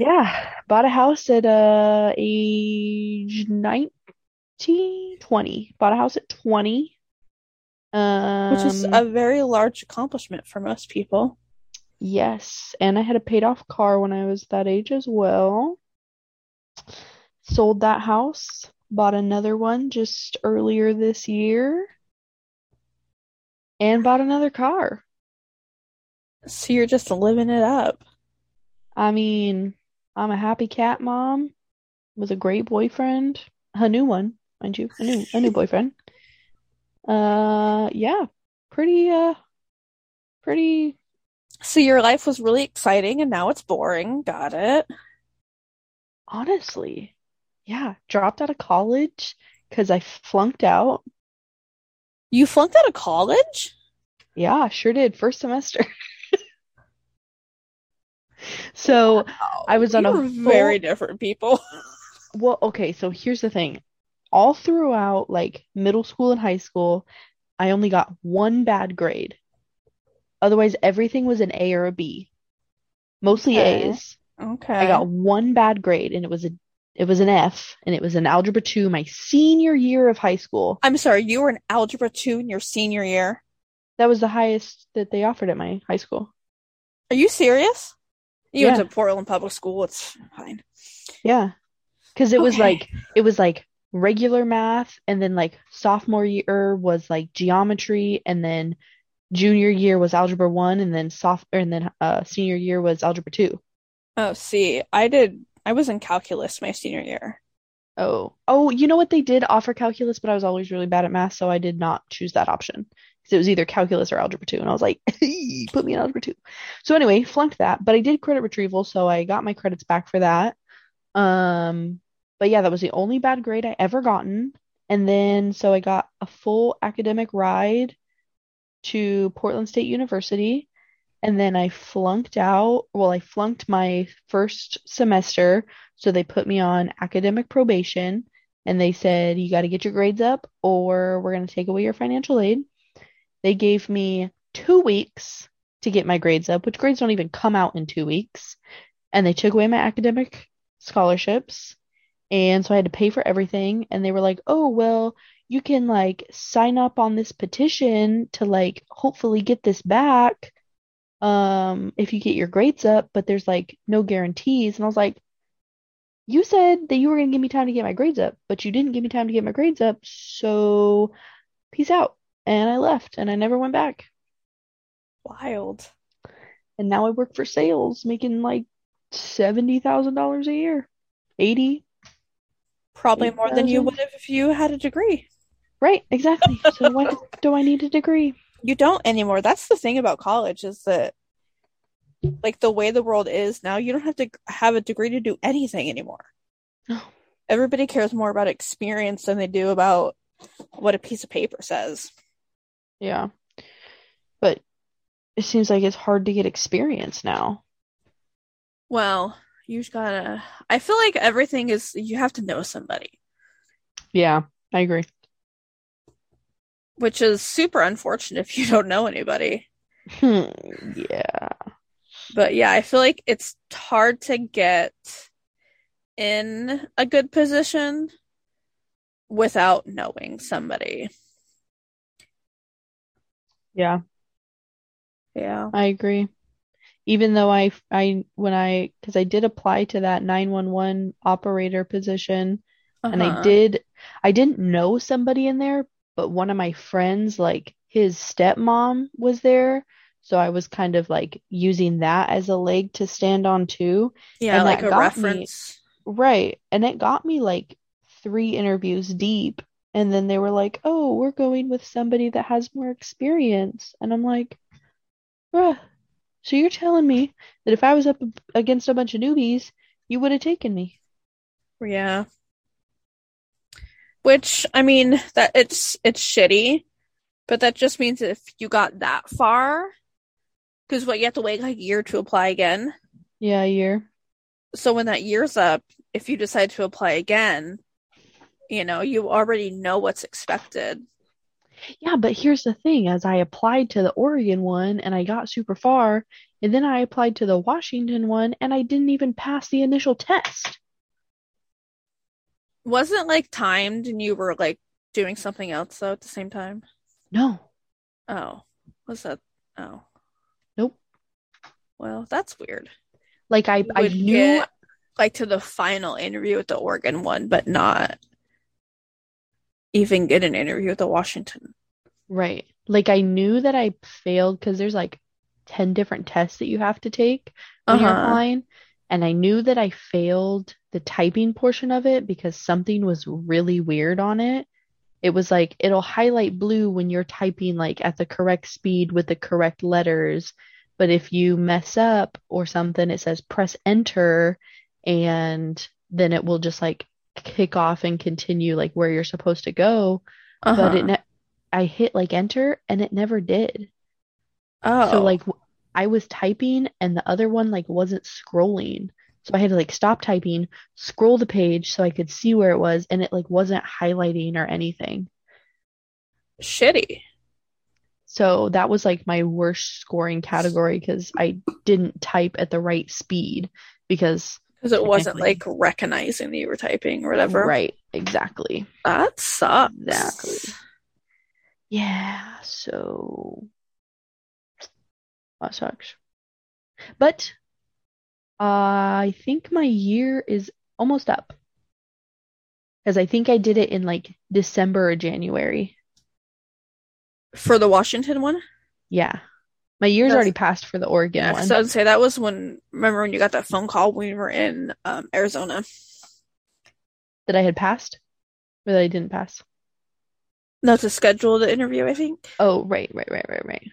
Speaker 2: Yeah, bought a house at uh age 19, 20. Bought a house at 20. Um,
Speaker 1: which is a very large accomplishment for most people.
Speaker 2: Yes, and I had a paid off car when I was that age as well. Sold that house, bought another one just earlier this year, and bought another car.
Speaker 1: So you're just living it up.
Speaker 2: I mean, I'm a happy cat mom with a great boyfriend, a new one, mind you, a new a new boyfriend. Uh, yeah, pretty uh, pretty
Speaker 1: So your life was really exciting and now it's boring. Got it.
Speaker 2: Honestly, yeah, dropped out of college because I flunked out.
Speaker 1: You flunked out of college?
Speaker 2: Yeah, sure did. First semester. So, I was on
Speaker 1: We
Speaker 2: a full-
Speaker 1: very different people.
Speaker 2: well, okay, so here's the thing. All throughout like middle school and high school, I only got one bad grade. Otherwise, everything was an A or a B. Mostly
Speaker 1: Okay.
Speaker 2: A's.
Speaker 1: Okay.
Speaker 2: I got one bad grade and it was a it was an F and it was an algebra 2 my senior year of high school.
Speaker 1: I'm sorry, you were in algebra 2 in your senior year.
Speaker 2: That was the highest that they offered at my high school.
Speaker 1: Are you serious? You
Speaker 2: Yeah.
Speaker 1: went to Portland Public School. It's fine.
Speaker 2: Yeah. because it was like it was like regular math and then like sophomore year was like geometry and then junior year was algebra 1 and then soph and then uh senior year was algebra 2.
Speaker 1: Oh, see, I did. I was in calculus my senior year.
Speaker 2: Oh. Oh, you know what they did offer calculus, but I was always really bad at math, so I did not choose that option. Because it was either calculus or algebra 2, and I was like, put me in algebra 2. So anyway, flunked that, but I did credit retrieval, so I got my credits back for that. Um, but yeah, that was the only bad grade I ever gotten. And then so I got a full academic ride to Portland State University. And then I flunked out. Well, I flunked my first semester. So they put me on academic probation. And they said, you got to get your grades up or we're going to take away your financial aid. They gave me two weeks to get my grades up, which grades don't even come out in two weeks. And they took away my academic scholarships. And so I had to pay for everything. And they were like, oh, well, you can like sign up on this petition to like hopefully get this back um if you get your grades up, but there's like no guarantees. And I was like, you said that you were gonna give me time to get my grades up, but you didn't give me time to get my grades up, so peace out. And I left and I never went back.
Speaker 1: Wild.
Speaker 2: And now I work for sales, making like $70,000 a year. 80.
Speaker 1: Probably more than you would have if you had a degree.
Speaker 2: Right, exactly. So why do I need a degree?
Speaker 1: You don't anymore. That's the thing about college is that, like, the way the world is now, you don't have to have a degree to do anything anymore.
Speaker 2: No.
Speaker 1: Everybody cares more about experience than they do about what a piece of paper says.
Speaker 2: Yeah. But it seems like it's hard to get experience now.
Speaker 1: Well, you just gotta. I feel like everything is, you have to know somebody,
Speaker 2: Yeah, I agree.
Speaker 1: Which is super unfortunate if you don't know anybody.
Speaker 2: Hmm, yeah.
Speaker 1: But yeah, I feel like it's hard to get in a good position without knowing somebody.
Speaker 2: Yeah,
Speaker 1: Yeah.
Speaker 2: I agree. Even though I I when I because I did apply to that 911 operator position and I
Speaker 1: Uh-huh.
Speaker 2: did I didn't know somebody in there, but one of my friends like his stepmom was there, so I was kind of like using that as a leg to stand on too.
Speaker 1: Yeah,
Speaker 2: And
Speaker 1: like a
Speaker 2: got me
Speaker 1: reference.
Speaker 2: right, and it got me like three interviews deep, and then they were like, "Oh, we're going with somebody that has more experience," and I'm like, "Bruh, so you're telling me that if I was up against a bunch of newbies, you would have taken me?"
Speaker 1: Yeah. Which, I mean, that it's it's shitty, but that just means if you got that far, because what you have to wait like a year to apply again.
Speaker 2: Yeah, a year.
Speaker 1: So when that year's up, if you decide to apply again, you know, you already know what's expected.
Speaker 2: Yeah, but here's the thing, as I applied to the Oregon one and I got super far, and then I applied to the Washington one and I didn't even pass the initial test.
Speaker 1: Wasn't like timed and you were like doing something else though at the same time?
Speaker 2: No.
Speaker 1: Oh, was that? Oh,
Speaker 2: Nope.
Speaker 1: well, that's weird.
Speaker 2: Like I I knew
Speaker 1: get like to the final interview with the Oregon one, but not even get an interview with the Washington.
Speaker 2: Right. Like I knew that I failed because there's like 10 different tests that you have to take when you're
Speaker 1: Uh-huh.
Speaker 2: applying. And I knew that I failed the typing portion of it because something was really weird on it. It was like it'll highlight blue when you're typing like at the correct speed with the correct letters. But if you mess up or something, it says press enter and then it will just like kick off and continue like where you're supposed to go. But it
Speaker 1: Uh-huh.
Speaker 2: ne I hit like enter and it never did.
Speaker 1: Oh.
Speaker 2: So like I was typing and the other one like wasn't scrolling. So I had to like stop typing, scroll the page so I could see where it was and it like wasn't highlighting or anything.
Speaker 1: shitty.
Speaker 2: So that was like my worst scoring category because I didn't type at the right speed because
Speaker 1: Because it wasn't like recognizing that you were typing or whatever.
Speaker 2: right, exactly.
Speaker 1: That sucks.
Speaker 2: Exactly. Yeah, so that sucks. But I think my year is almost up. Because I think I did it in like December or January.
Speaker 1: For the Washington one?
Speaker 2: Yeah. My year's
Speaker 1: That's-
Speaker 2: already passed for the Oregon
Speaker 1: Yeah,
Speaker 2: one.
Speaker 1: so I'd say that was when remember when you got that phone call when we were in um, Arizona.
Speaker 2: that I had passed or that I didn't pass.
Speaker 1: No, to schedule the interview, I think.
Speaker 2: Oh, right, right, right, right, right.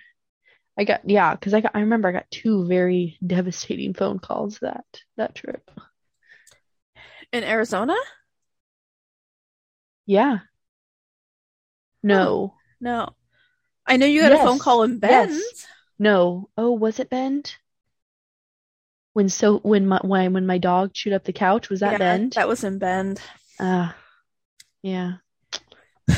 Speaker 2: I got yeah, because I got I remember I got two very devastating phone calls that that trip.
Speaker 1: In Arizona?
Speaker 2: Yeah. No.
Speaker 1: No. I know you got a phone call in
Speaker 2: yes.
Speaker 1: Bend.
Speaker 2: No. Oh, was it Bend? When so when my when when my dog chewed up the couch, was that
Speaker 1: Yeah,
Speaker 2: Bend?
Speaker 1: that was in Bend.
Speaker 2: Ah, yeah.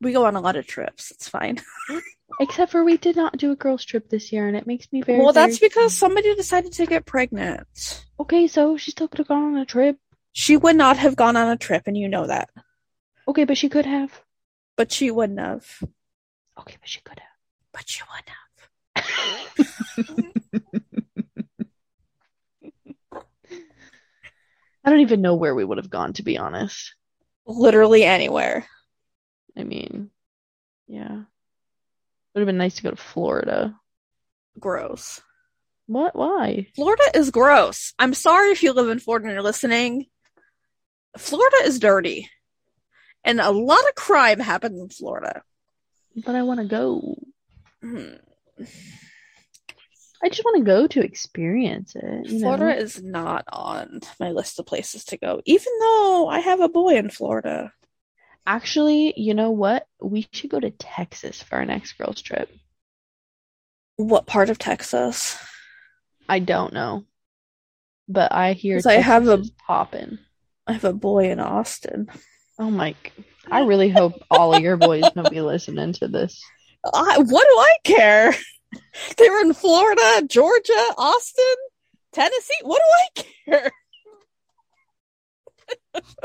Speaker 1: We go on a lot of trips. It's fine.
Speaker 2: Except for we did not do a girls' trip this year, and it makes me very,
Speaker 1: well, that's
Speaker 2: very
Speaker 1: because
Speaker 2: sad.
Speaker 1: somebody decided to get pregnant.
Speaker 2: Okay, so she still could have gone on a trip.
Speaker 1: She would not have gone on a trip, and you know that.
Speaker 2: Okay, but she could have.
Speaker 1: But she wouldn't have.
Speaker 2: Okay, but she could have.
Speaker 1: But she wouldn't have.
Speaker 2: I don't even know where we would have gone, to be honest.
Speaker 1: Literally anywhere.
Speaker 2: I mean, yeah. Would have been nice to go to Florida.
Speaker 1: Gross.
Speaker 2: What? Why?
Speaker 1: Florida is gross. I'm sorry if you live in Florida and you're listening. Florida is dirty. And a lot of crime happens in Florida.
Speaker 2: But I want to go.
Speaker 1: Hmm.
Speaker 2: I just want to go to experience it, you know?
Speaker 1: Florida is not on my list of places to go, even though I have a boy in Florida.
Speaker 2: Actually, you know what? We should go to Texas for our next girls' trip.
Speaker 1: What part of Texas?
Speaker 2: I don't know. But I hear
Speaker 1: I have a-
Speaker 2: popping.
Speaker 1: I have a boy in Austin.
Speaker 2: Oh my, I really hope all of your boys don't be listening to this.
Speaker 1: I, what do I care? They were in Florida, Georgia, Austin, Tennessee. What do I care?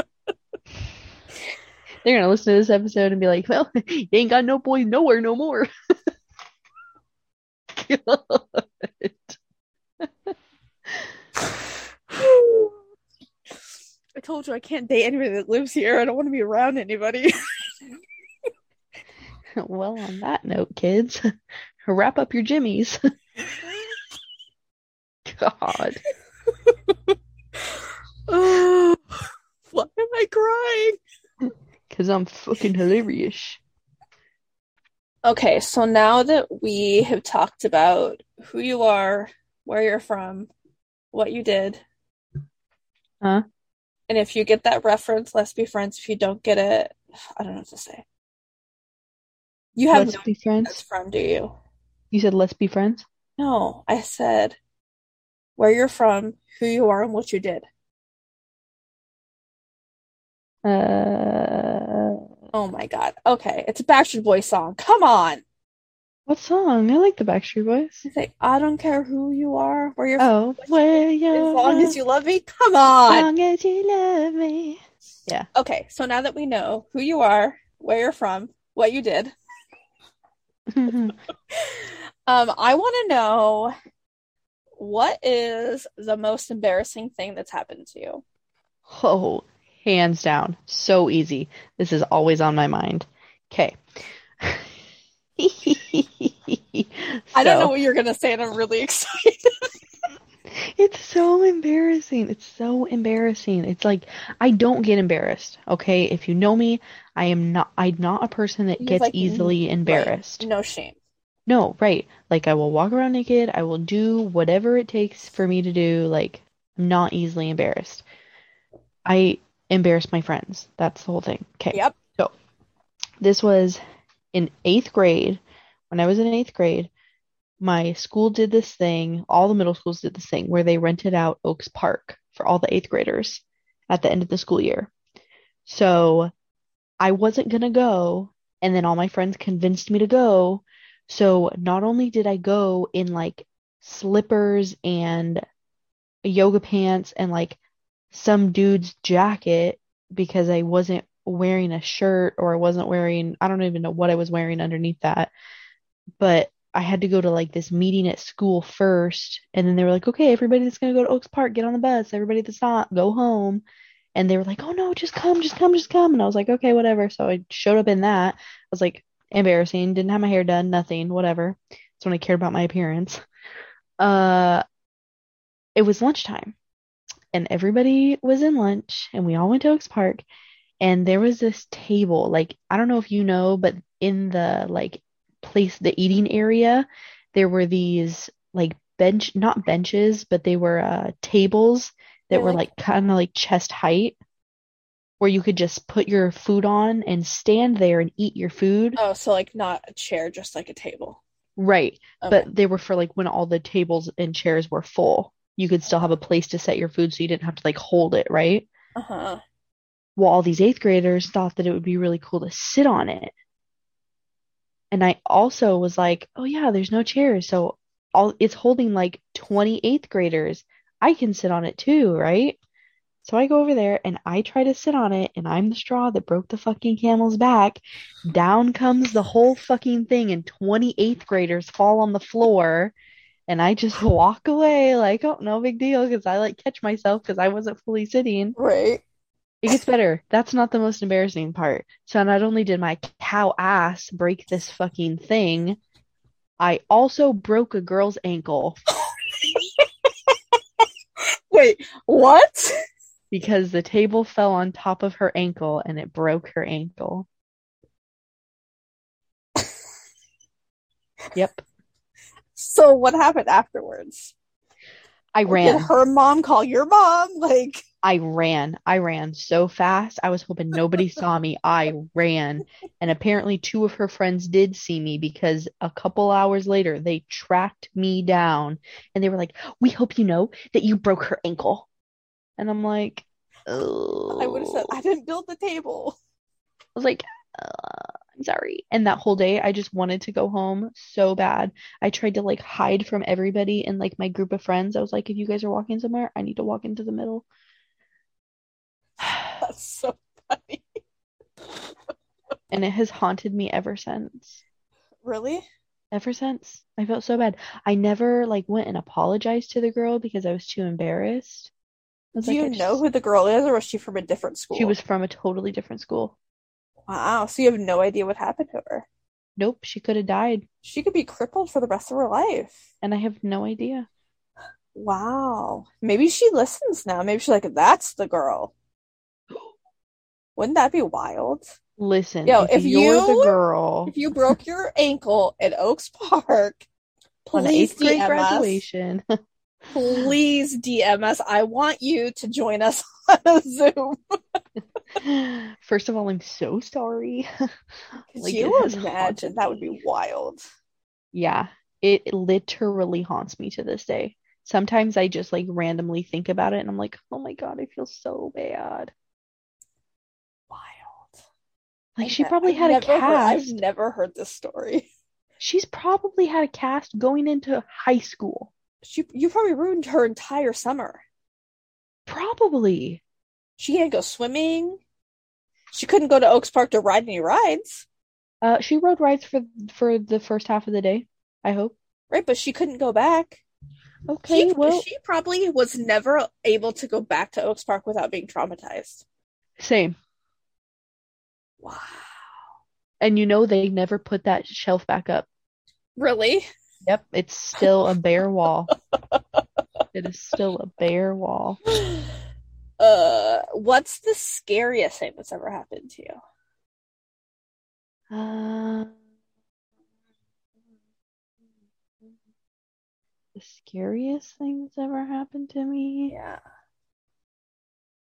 Speaker 2: They're gonna listen to this episode and be like, well, you ain't got no boys nowhere no more.
Speaker 1: I told you I can't date anybody that lives here. I don't want to be around anybody.
Speaker 2: Well, on that note, kids, wrap up your jimmies. God.
Speaker 1: oh, why am I crying?
Speaker 2: Because I'm fucking hilarious.
Speaker 1: Okay, so now that we have talked about who you are, where you're from, what you did,
Speaker 2: Huh?
Speaker 1: and if you get that reference, let's be friends. If you don't get it, I don't know what to say. You have
Speaker 2: Let's
Speaker 1: no
Speaker 2: be friends.
Speaker 1: from, do you?
Speaker 2: You said let's be friends?
Speaker 1: No, I said where you're from, who you are, and what you did.
Speaker 2: Uh,
Speaker 1: Oh my God. Okay, it's a Backstreet Boys song. Come on.
Speaker 2: what song? I like the Backstreet Boys.
Speaker 1: It's like, I don't care who you are, where you're
Speaker 2: Oh,
Speaker 1: from,
Speaker 2: where
Speaker 1: as
Speaker 2: you
Speaker 1: long as you love me. Come on.
Speaker 2: as long as you love me. Yeah.
Speaker 1: Okay, so now that we know who you are, where you're from, what you did, um, I want to know what is the most embarrassing thing that's happened to you?
Speaker 2: Oh, hands down. So easy. This is always on my mind. Okay.
Speaker 1: I don't know what you're gonna say, and I'm really excited.
Speaker 2: it's so embarrassing. It's so embarrassing. It's like I don't get embarrassed, okay? If you know me, I am not I'm not a person that
Speaker 1: You're
Speaker 2: gets
Speaker 1: like,
Speaker 2: easily mm,
Speaker 1: right.
Speaker 2: embarrassed.
Speaker 1: No shame.
Speaker 2: No, right. Like I will walk around naked. I will do whatever it takes for me to do. Like I'm not easily embarrassed. I embarrass my friends. That's the whole thing. Okay.
Speaker 1: Yep.
Speaker 2: So this was in eighth grade. When I was in eighth grade, my school did this thing, all the middle schools did this thing where they rented out Oaks Park for all the eighth graders at the end of the school year. So I wasn't gonna go, and then all my friends convinced me to go. So not only did I go in like slippers and yoga pants and like some dude's jacket because I wasn't wearing a shirt or I wasn't wearing, I don't even know what I was wearing underneath that. But I had to go to like this meeting at school first. And then they were like, okay, everybody that's going to go to Oaks Park, get on the bus. Everybody that's not, go home. And they were like, "Oh no, just come, just come, just come." And I was like, "Okay, whatever." So I showed up in that. I was like, embarrassing. Didn't have my hair done, nothing, whatever. That's when I cared about my appearance. Uh, it was lunchtime, and everybody was in lunch, and we all went to Oaks Park, and there was this table. Like, I don't know if you know, but in the like place, the eating area, there were these like bench, not benches, but they were uh tables that
Speaker 1: They're
Speaker 2: were
Speaker 1: like-
Speaker 2: like kind of like chest height. Where you could just put your food on and stand there and eat your food.
Speaker 1: Oh, so like not a chair, just like a table.
Speaker 2: Right.
Speaker 1: Okay.
Speaker 2: But they were for like when all the tables and chairs were full. You could still have a place to set your food so you didn't have to like hold it, right?
Speaker 1: Uh-huh.
Speaker 2: Well, all these eighth graders thought that it would be really cool to sit on it. And I also was like, oh yeah, there's no chairs. So all it's holding like 20 eighth graders. I can sit on it too, right? So I go over there and I try to sit on it, and I'm the straw that broke the fucking camel's back. Down comes the whole fucking thing, and 20 eighth graders fall on the floor. And I just walk away like, oh, no big deal, because I like catch myself because I wasn't fully sitting.
Speaker 1: Right.
Speaker 2: It gets better. That's not the most embarrassing part. So not only did my cow ass break this fucking thing, I also broke a girl's ankle
Speaker 1: Wait, what?
Speaker 2: because the table fell on top of her ankle and it broke her ankle. Yep.
Speaker 1: So what happened afterwards?
Speaker 2: I ran.
Speaker 1: Did her mom call your mom? Like,
Speaker 2: I ran. I ran so fast. I was hoping nobody saw me. I ran. And apparently, two of her friends did see me because a couple hours later, they tracked me down and they were like, We hope you know that you broke her ankle. And I'm like, oh.
Speaker 1: I would have said, I didn't build the table.
Speaker 2: I was like, uh, I'm sorry. And that whole day, I just wanted to go home so bad. I tried to like hide from everybody and like my group of friends. I was like, if you guys are walking somewhere, I need to walk into the middle.
Speaker 1: That's so funny.
Speaker 2: And it has haunted me ever since.
Speaker 1: Really?
Speaker 2: Ever since. I felt so bad. I never like went and apologized to the girl because I was too embarrassed. Was
Speaker 1: Do
Speaker 2: like,
Speaker 1: you
Speaker 2: I
Speaker 1: know who the girl is, or was she from a different school?
Speaker 2: She was from a totally different school.
Speaker 1: Wow. So you have no idea what happened to her.
Speaker 2: Nope, she could have died.
Speaker 1: She could be crippled for the rest of her life.
Speaker 2: And I have no idea.
Speaker 1: Wow. Maybe she listens now. Maybe she's like, that's the girl. Wouldn't that be wild?
Speaker 2: Listen,
Speaker 1: Yo,
Speaker 2: if,
Speaker 1: if
Speaker 2: you're the girl
Speaker 1: If you broke your ankle at Oaks Park,
Speaker 2: on
Speaker 1: please
Speaker 2: eighth grade
Speaker 1: DM
Speaker 2: graduation,
Speaker 1: Please DM us. I want you to join us on a Zoom.
Speaker 2: first of all, I'm so sorry. Like,
Speaker 1: you imagine? That would be wild.
Speaker 2: Yeah, it literally haunts me to this day. Sometimes I just like randomly think about it and I'm like, oh my God, I feel so bad.
Speaker 1: Wild.
Speaker 2: Like
Speaker 1: I've
Speaker 2: she
Speaker 1: ne-
Speaker 2: probably
Speaker 1: I've
Speaker 2: had a
Speaker 1: never heard- I've
Speaker 2: cast.
Speaker 1: never heard this story.
Speaker 2: She's probably had a cast going into high school.
Speaker 1: She, you probably ruined her entire summer.
Speaker 2: Probably.
Speaker 1: She can't go swimming. She couldn't go to Oaks Park to ride any rides,
Speaker 2: Uh, she rode rides for for the first half of the day, I hope.
Speaker 1: right? But she couldn't go back.
Speaker 2: Okay,
Speaker 1: She,
Speaker 2: well,
Speaker 1: she probably was never able to go back to Oaks Park without being traumatized.
Speaker 2: same.
Speaker 1: Wow.
Speaker 2: And you know they never put that shelf back up.
Speaker 1: Really?
Speaker 2: Yep, it's still a bare wall. It is still a bare wall.
Speaker 1: Uh, what's the scariest thing that's ever happened to you?
Speaker 2: Uh, the scariest thing that's ever happened to me.
Speaker 1: Yeah.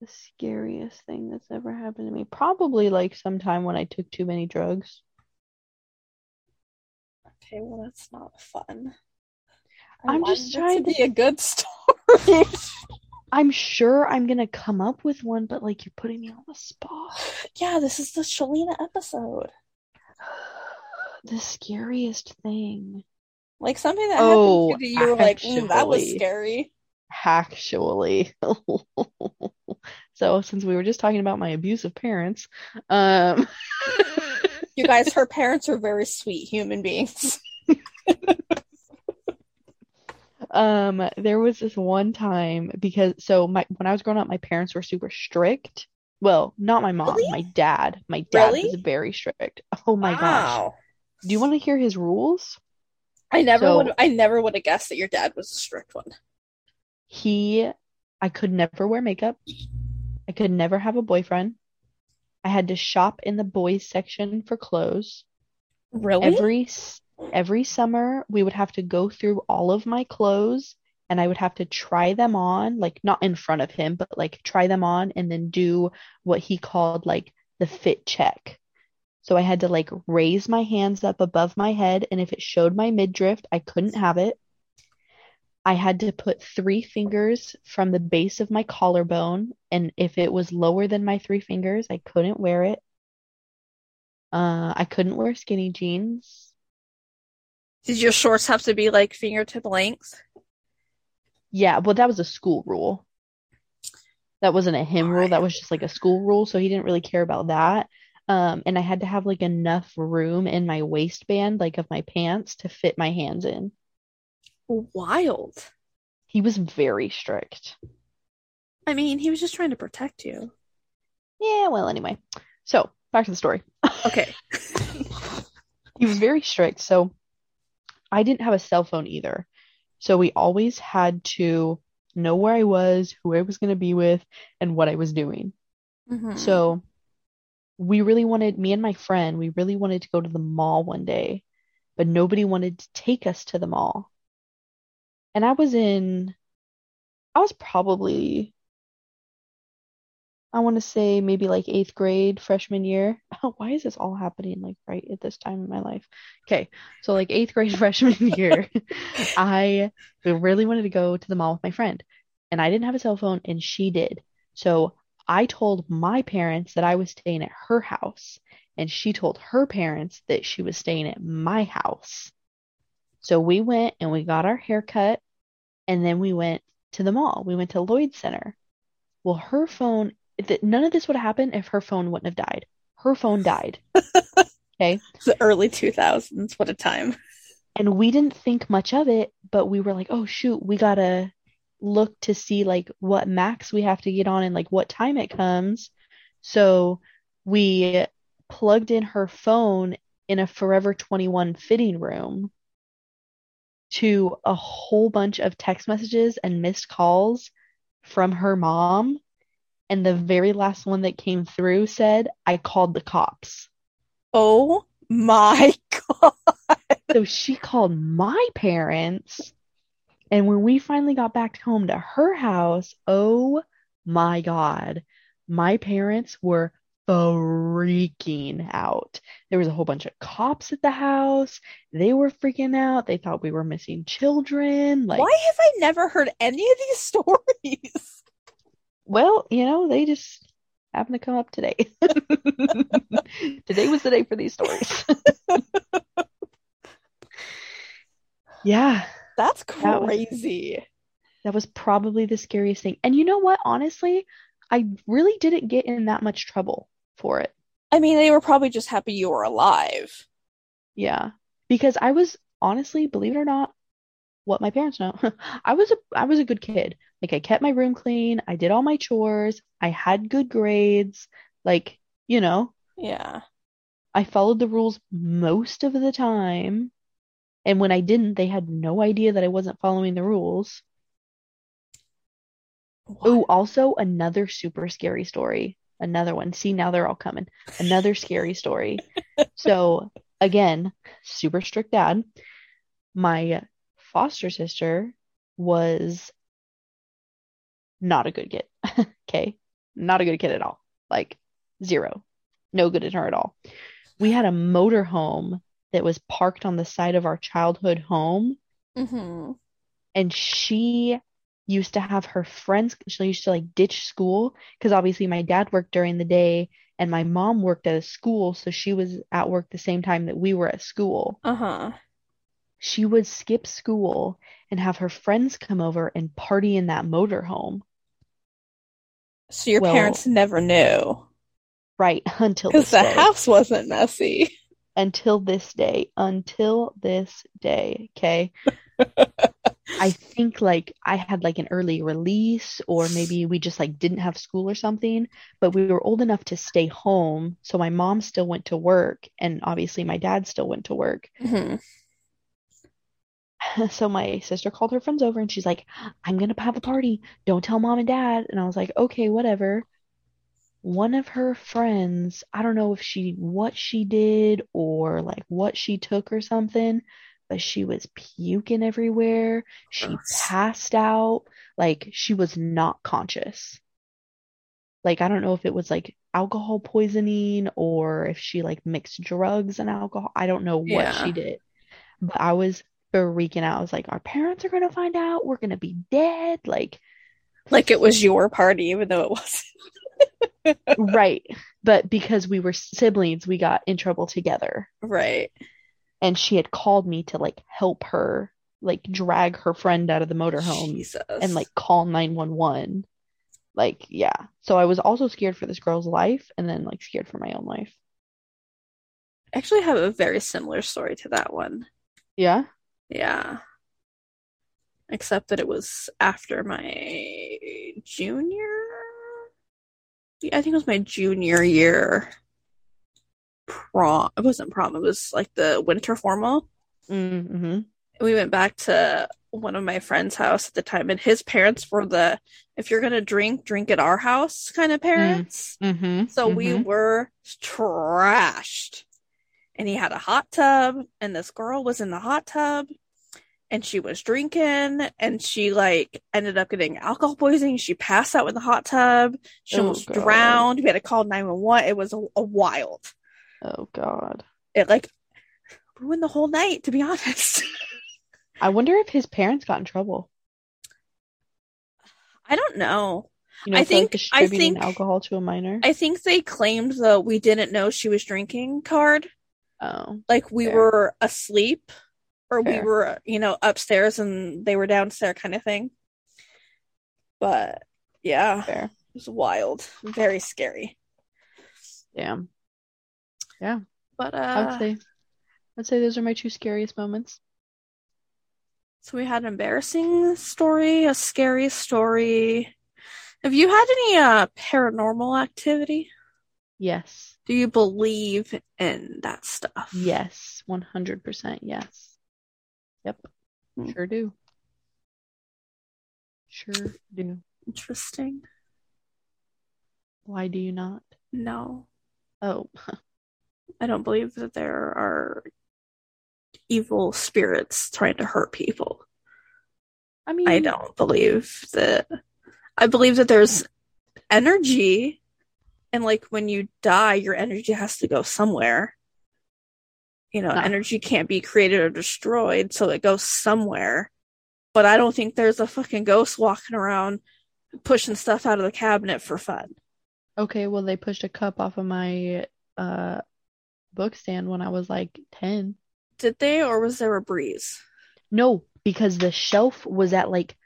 Speaker 2: The scariest thing that's ever happened to me. Probably like sometime when I took too many drugs.
Speaker 1: Okay, well that's not fun.
Speaker 2: I'm just trying
Speaker 1: to
Speaker 2: to-
Speaker 1: be a good story.
Speaker 2: I'm sure I'm gonna come up with one, but like you're putting me on the spot.
Speaker 1: yeah, this is the Shalina episode.
Speaker 2: The scariest thing.
Speaker 1: Like something that
Speaker 2: Oh,
Speaker 1: happened to you, you were like, mm, that was scary.
Speaker 2: Actually. So since we were just talking about my abusive parents, um
Speaker 1: You guys, her parents are very sweet human beings.
Speaker 2: Um, there was this one time because so my when I was growing up, my parents were super strict. Well, not my mom,
Speaker 1: Really?
Speaker 2: my dad. My dad was very strict. Oh my gosh. Do you want to hear his rules?
Speaker 1: I never
Speaker 2: So-
Speaker 1: would I never would have guessed that your dad was a strict one.
Speaker 2: He, I could never wear makeup. I could never have a boyfriend. I had to shop in the boys section for clothes.
Speaker 1: Really?
Speaker 2: Every every summer, we would have to go through all of my clothes and I would have to try them on, like not in front of him, but like try them on and then do what he called like the fit check. So I had to like raise my hands up above my head, and if it showed my midriff, I couldn't have it. I had to put three fingers from the base of my collarbone, and if it was lower than my three fingers, I couldn't wear it. Uh, I couldn't wear skinny jeans.
Speaker 1: Did your shorts have to be like fingertip length?
Speaker 2: Yeah, well, that was a school rule. That wasn't a him rule. That was just like a school rule, so he didn't really care about that. Um, and I had to have like enough room in my waistband, like of my pants, to fit my hands in.
Speaker 1: Wild.
Speaker 2: He was very strict.
Speaker 1: I mean, he was just trying to protect you.
Speaker 2: Yeah, well, anyway. So, back to the story.
Speaker 1: Okay.
Speaker 2: He was very strict, so I didn't have a cell phone either. So we always had to know where I was, who I was going to be with, and what I was doing.
Speaker 1: Mhm.
Speaker 2: So we really wanted, me and my friend, we really wanted to go to the mall one day, but nobody wanted to take us to the mall. And I was in, I was probably, I want to say maybe like eighth grade, freshman year. Oh, why is this all happening like right at this time in my life? Okay, so like eighth grade, freshman year, I really wanted to go to the mall with my friend, and I didn't have a cell phone, and she did. So I told my parents that I was staying at her house, and she told her parents that she was staying at my house. So we went and we got our hair cut, and then we went to the mall. We went to Lloyd Center. Well, her phone, none of this would have happened if her phone wouldn't have died. Her phone died. Okay.
Speaker 1: the early 2000s. What a time.
Speaker 2: And we didn't think much of it, but we were like, oh, shoot, we gotta look to see like what max we have to get on and like what time it comes. So we plugged in her phone in a Forever 21 fitting room to a whole bunch of text messages and missed calls from her mom. And the very last one that came through said, I called the cops.
Speaker 1: Oh my god.
Speaker 2: So she called my parents. And when we finally got back home to her house, oh my God, my parents were freaking out. There was a whole bunch of cops at the house. They were freaking out. They thought we were missing children. Like,
Speaker 1: Why have I never heard any of these stories?
Speaker 2: well, you know, they just happened to come up today. Today was the day for these stories. Yeah.
Speaker 1: That's
Speaker 2: That was-
Speaker 1: crazy.
Speaker 2: That was probably the scariest thing. And you know what? Honestly, I really didn't get in that much trouble for it.
Speaker 1: I mean, they were probably just happy you were alive.
Speaker 2: Yeah. Because I was honestly, believe it or not, what my parents know, I was a I was a good kid. Like I kept my room clean, I did all my chores, I had good grades, like, you know,
Speaker 1: Yeah.
Speaker 2: I followed the rules most of the time. And when I didn't, they had no idea that I wasn't following the rules. Oh, also another super scary story. Another one. See, now they're all coming. Another scary story. So, again, super strict dad. My foster sister was not a good kid. Okay. Not a good kid at all. Like zero. No good in her at all. We had a motorhome that was parked on the side of our childhood home
Speaker 1: Mm-hmm.
Speaker 2: and she used to have her friends she used to like ditch school because obviously my dad worked during the day and my mom worked at a school so she was at work the same time that we were at school.
Speaker 1: Uh-huh.
Speaker 2: she would skip school and have her friends come over and party in that motorhome
Speaker 1: So your
Speaker 2: Well-
Speaker 1: parents never knew.
Speaker 2: Right until
Speaker 1: because the
Speaker 2: day.
Speaker 1: house wasn't messy.
Speaker 2: until this day. Until this day okay I think like I had like an early release or maybe we just like didn't have school or something, but we were old enough to stay home. So my mom still went to work and obviously my dad still went to work.
Speaker 1: hmm
Speaker 2: So my sister called her friends over and she's like, I'm gonna have a party. Don't tell mom and dad. And I was like, okay, whatever. One of her friends, I don't know if she what she did or like what she took or something, but she was puking everywhere. She
Speaker 1: Gross.
Speaker 2: passed out. Like she was not conscious. Like I don't know if it was like alcohol poisoning or if she like mixed drugs and alcohol. I don't know what
Speaker 1: Yeah.
Speaker 2: she did. But I was freaking out. I was like, our parents are gonna find out. We're gonna be dead. Like,
Speaker 1: Like it was your party, even though it wasn't.
Speaker 2: right. But because we were siblings, we got in trouble together.
Speaker 1: Right.
Speaker 2: And she had called me to like help her, like drag her friend out of the motorhome
Speaker 1: Jesus.
Speaker 2: and like call 911. Like, yeah. So I was also scared for this girl's life and then like scared for my own life.
Speaker 1: I actually have a very similar story to that one.
Speaker 2: Yeah.
Speaker 1: Yeah. Except that it was after my junior. I think it was my junior year prom. It wasn't prom, it was like the winter formal.
Speaker 2: Mm-hmm.
Speaker 1: We went back to one of my friend's house at the time, and his parents were the if you're gonna drink, drink at our house kind of parents.
Speaker 2: Mm-hmm.
Speaker 1: So we were trashed. And he had a hot tub, and this girl was in the hot tub, and she was drinking, and she like ended up getting alcohol poisoning. She passed out in the hot tub. She
Speaker 2: Oh,
Speaker 1: almost
Speaker 2: God.
Speaker 1: drowned. We had to call 911. It was a, a wild.
Speaker 2: Oh God.
Speaker 1: It like ruined the whole night, to be honest.
Speaker 2: I wonder if his parents got in trouble.
Speaker 1: I don't know.
Speaker 2: You know,
Speaker 1: I
Speaker 2: for, like,
Speaker 1: think- I think-
Speaker 2: alcohol to a minor.
Speaker 1: I think they claimed the we didn't know she was drinking card.
Speaker 2: Oh.
Speaker 1: like we
Speaker 2: Fair.
Speaker 1: were asleep or we were you know upstairs and they were downstairs kind of thing but yeah it was wild very scary
Speaker 2: Damn.
Speaker 1: But
Speaker 2: I would
Speaker 1: uh
Speaker 2: say I'd say those are my two scariest moments.
Speaker 1: so we had an embarrassing story a scary story have you had any uh paranormal activity
Speaker 2: Yes.
Speaker 1: do you believe in that stuff
Speaker 2: Yes. 100% yes. Yep.
Speaker 1: Hmm.
Speaker 2: Sure do. Sure do.
Speaker 1: interesting
Speaker 2: Why do you not?
Speaker 1: no
Speaker 2: Oh,
Speaker 1: i don't believe that there are evil spirits trying to hurt people
Speaker 2: I mean,
Speaker 1: I don't believe that. I believe that there's energy, and like when you die, your energy has to go somewhere. You know,
Speaker 2: No.
Speaker 1: energy can't be created or destroyed, so it goes somewhere. But I don't think there's a fucking ghost walking around pushing stuff out of the cabinet for fun.
Speaker 2: Okay, well, they pushed a cup off of my uh book stand when I was like 10.
Speaker 1: Did they, or was there a breeze?
Speaker 2: No, because the shelf was at like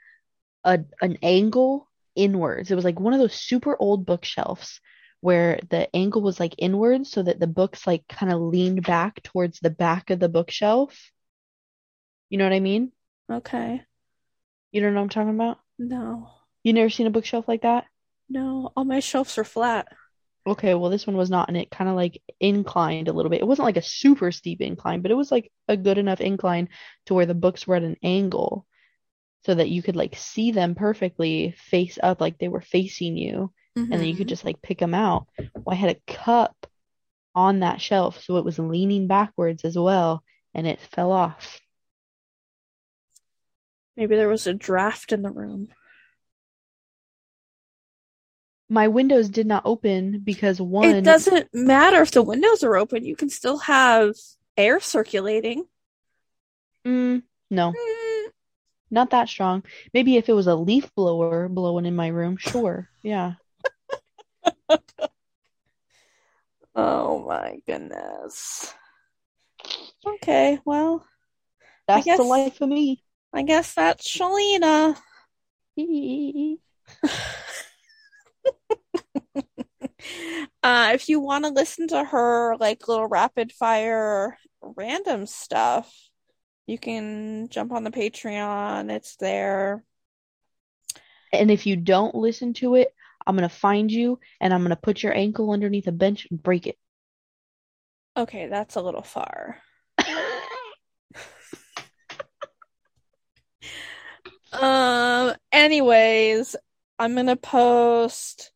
Speaker 2: a an angle inwards. It was like one of those super old bookshelves where the angle was like inwards so that the books like kind of leaned back towards the back of the bookshelf. You know what I mean?
Speaker 1: Okay.
Speaker 2: You don't know what I'm talking about?
Speaker 1: No.
Speaker 2: You never seen a bookshelf like that?
Speaker 1: No. All my shelves are flat.
Speaker 2: Okay, well, this one was not, and it kind of like inclined a little bit. It wasn't like a super steep incline, but it was like a good enough incline to where the books were at an angle so that you could like see them perfectly face up, like they were facing you, and then you could
Speaker 1: Mhm.
Speaker 2: just like pick them out. Well, I had a cup on that shelf, so it was leaning backwards as well, and it fell off.
Speaker 1: Maybe there was a draft in the room.
Speaker 2: My windows did not open because one It
Speaker 1: doesn't matter if the windows are open, you can still have air circulating.
Speaker 2: Mm, no,
Speaker 1: Mm,
Speaker 2: not that strong. Maybe if it was a leaf blower blowing in my room, sure. Yeah.
Speaker 1: Oh my goodness. Okay, well,
Speaker 2: That's
Speaker 1: guess-
Speaker 2: the life of me.
Speaker 1: I guess that's Shalina. Uh, if you want to listen to her like little rapid fire random stuff, You can jump on the Patreon. It's there.
Speaker 2: And if you don't listen to it, I'm gonna find you and I'm gonna put your ankle underneath a bench and break it.
Speaker 1: Okay, that's a little far. Um, anyways, I'm gonna post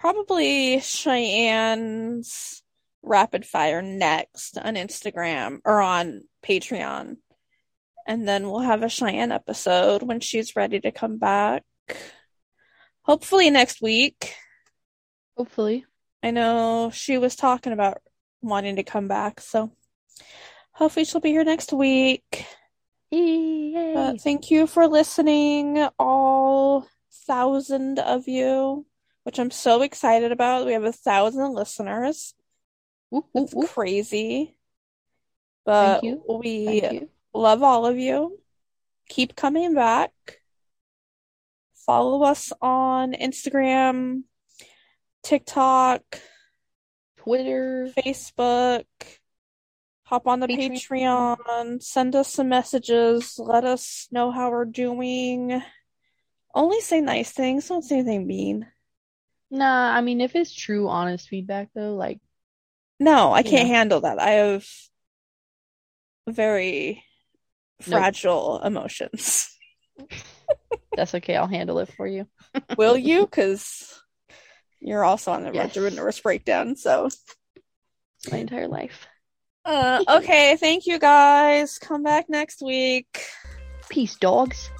Speaker 1: probably Cheyenne's rapid fire next on Instagram or on Patreon. And then we'll have a Cheyenne episode when she's ready to come back. Hopefully next week.
Speaker 2: Hopefully.
Speaker 1: I know she was talking about wanting to come back, so hopefully she'll be here next week. Thank you for listening, all thousand of you, which I'm so excited about. We have a thousand listeners.
Speaker 2: Whoop,
Speaker 1: It's
Speaker 2: whoop.
Speaker 1: crazy. But we love all of you. Keep coming back. Follow us on Instagram, TikTok,
Speaker 2: Twitter.
Speaker 1: Facebook. Hop on the
Speaker 2: Patreon.
Speaker 1: Patreon. Send us some messages. Let us know how we're doing. Only say nice things. Don't say anything mean.
Speaker 2: Nah, I mean if it's true, honest feedback though, like
Speaker 1: No, I can't
Speaker 2: know.
Speaker 1: handle that. I have very
Speaker 2: Nope.
Speaker 1: fragile emotions.
Speaker 2: that's okay, I'll handle it for you.
Speaker 1: Will you? Because you're also on the
Speaker 2: Yes.
Speaker 1: verge of a nervous breakdown. So,
Speaker 2: My entire life.
Speaker 1: uh, okay. Thank you guys. Come back next week.
Speaker 2: Peace, dogs.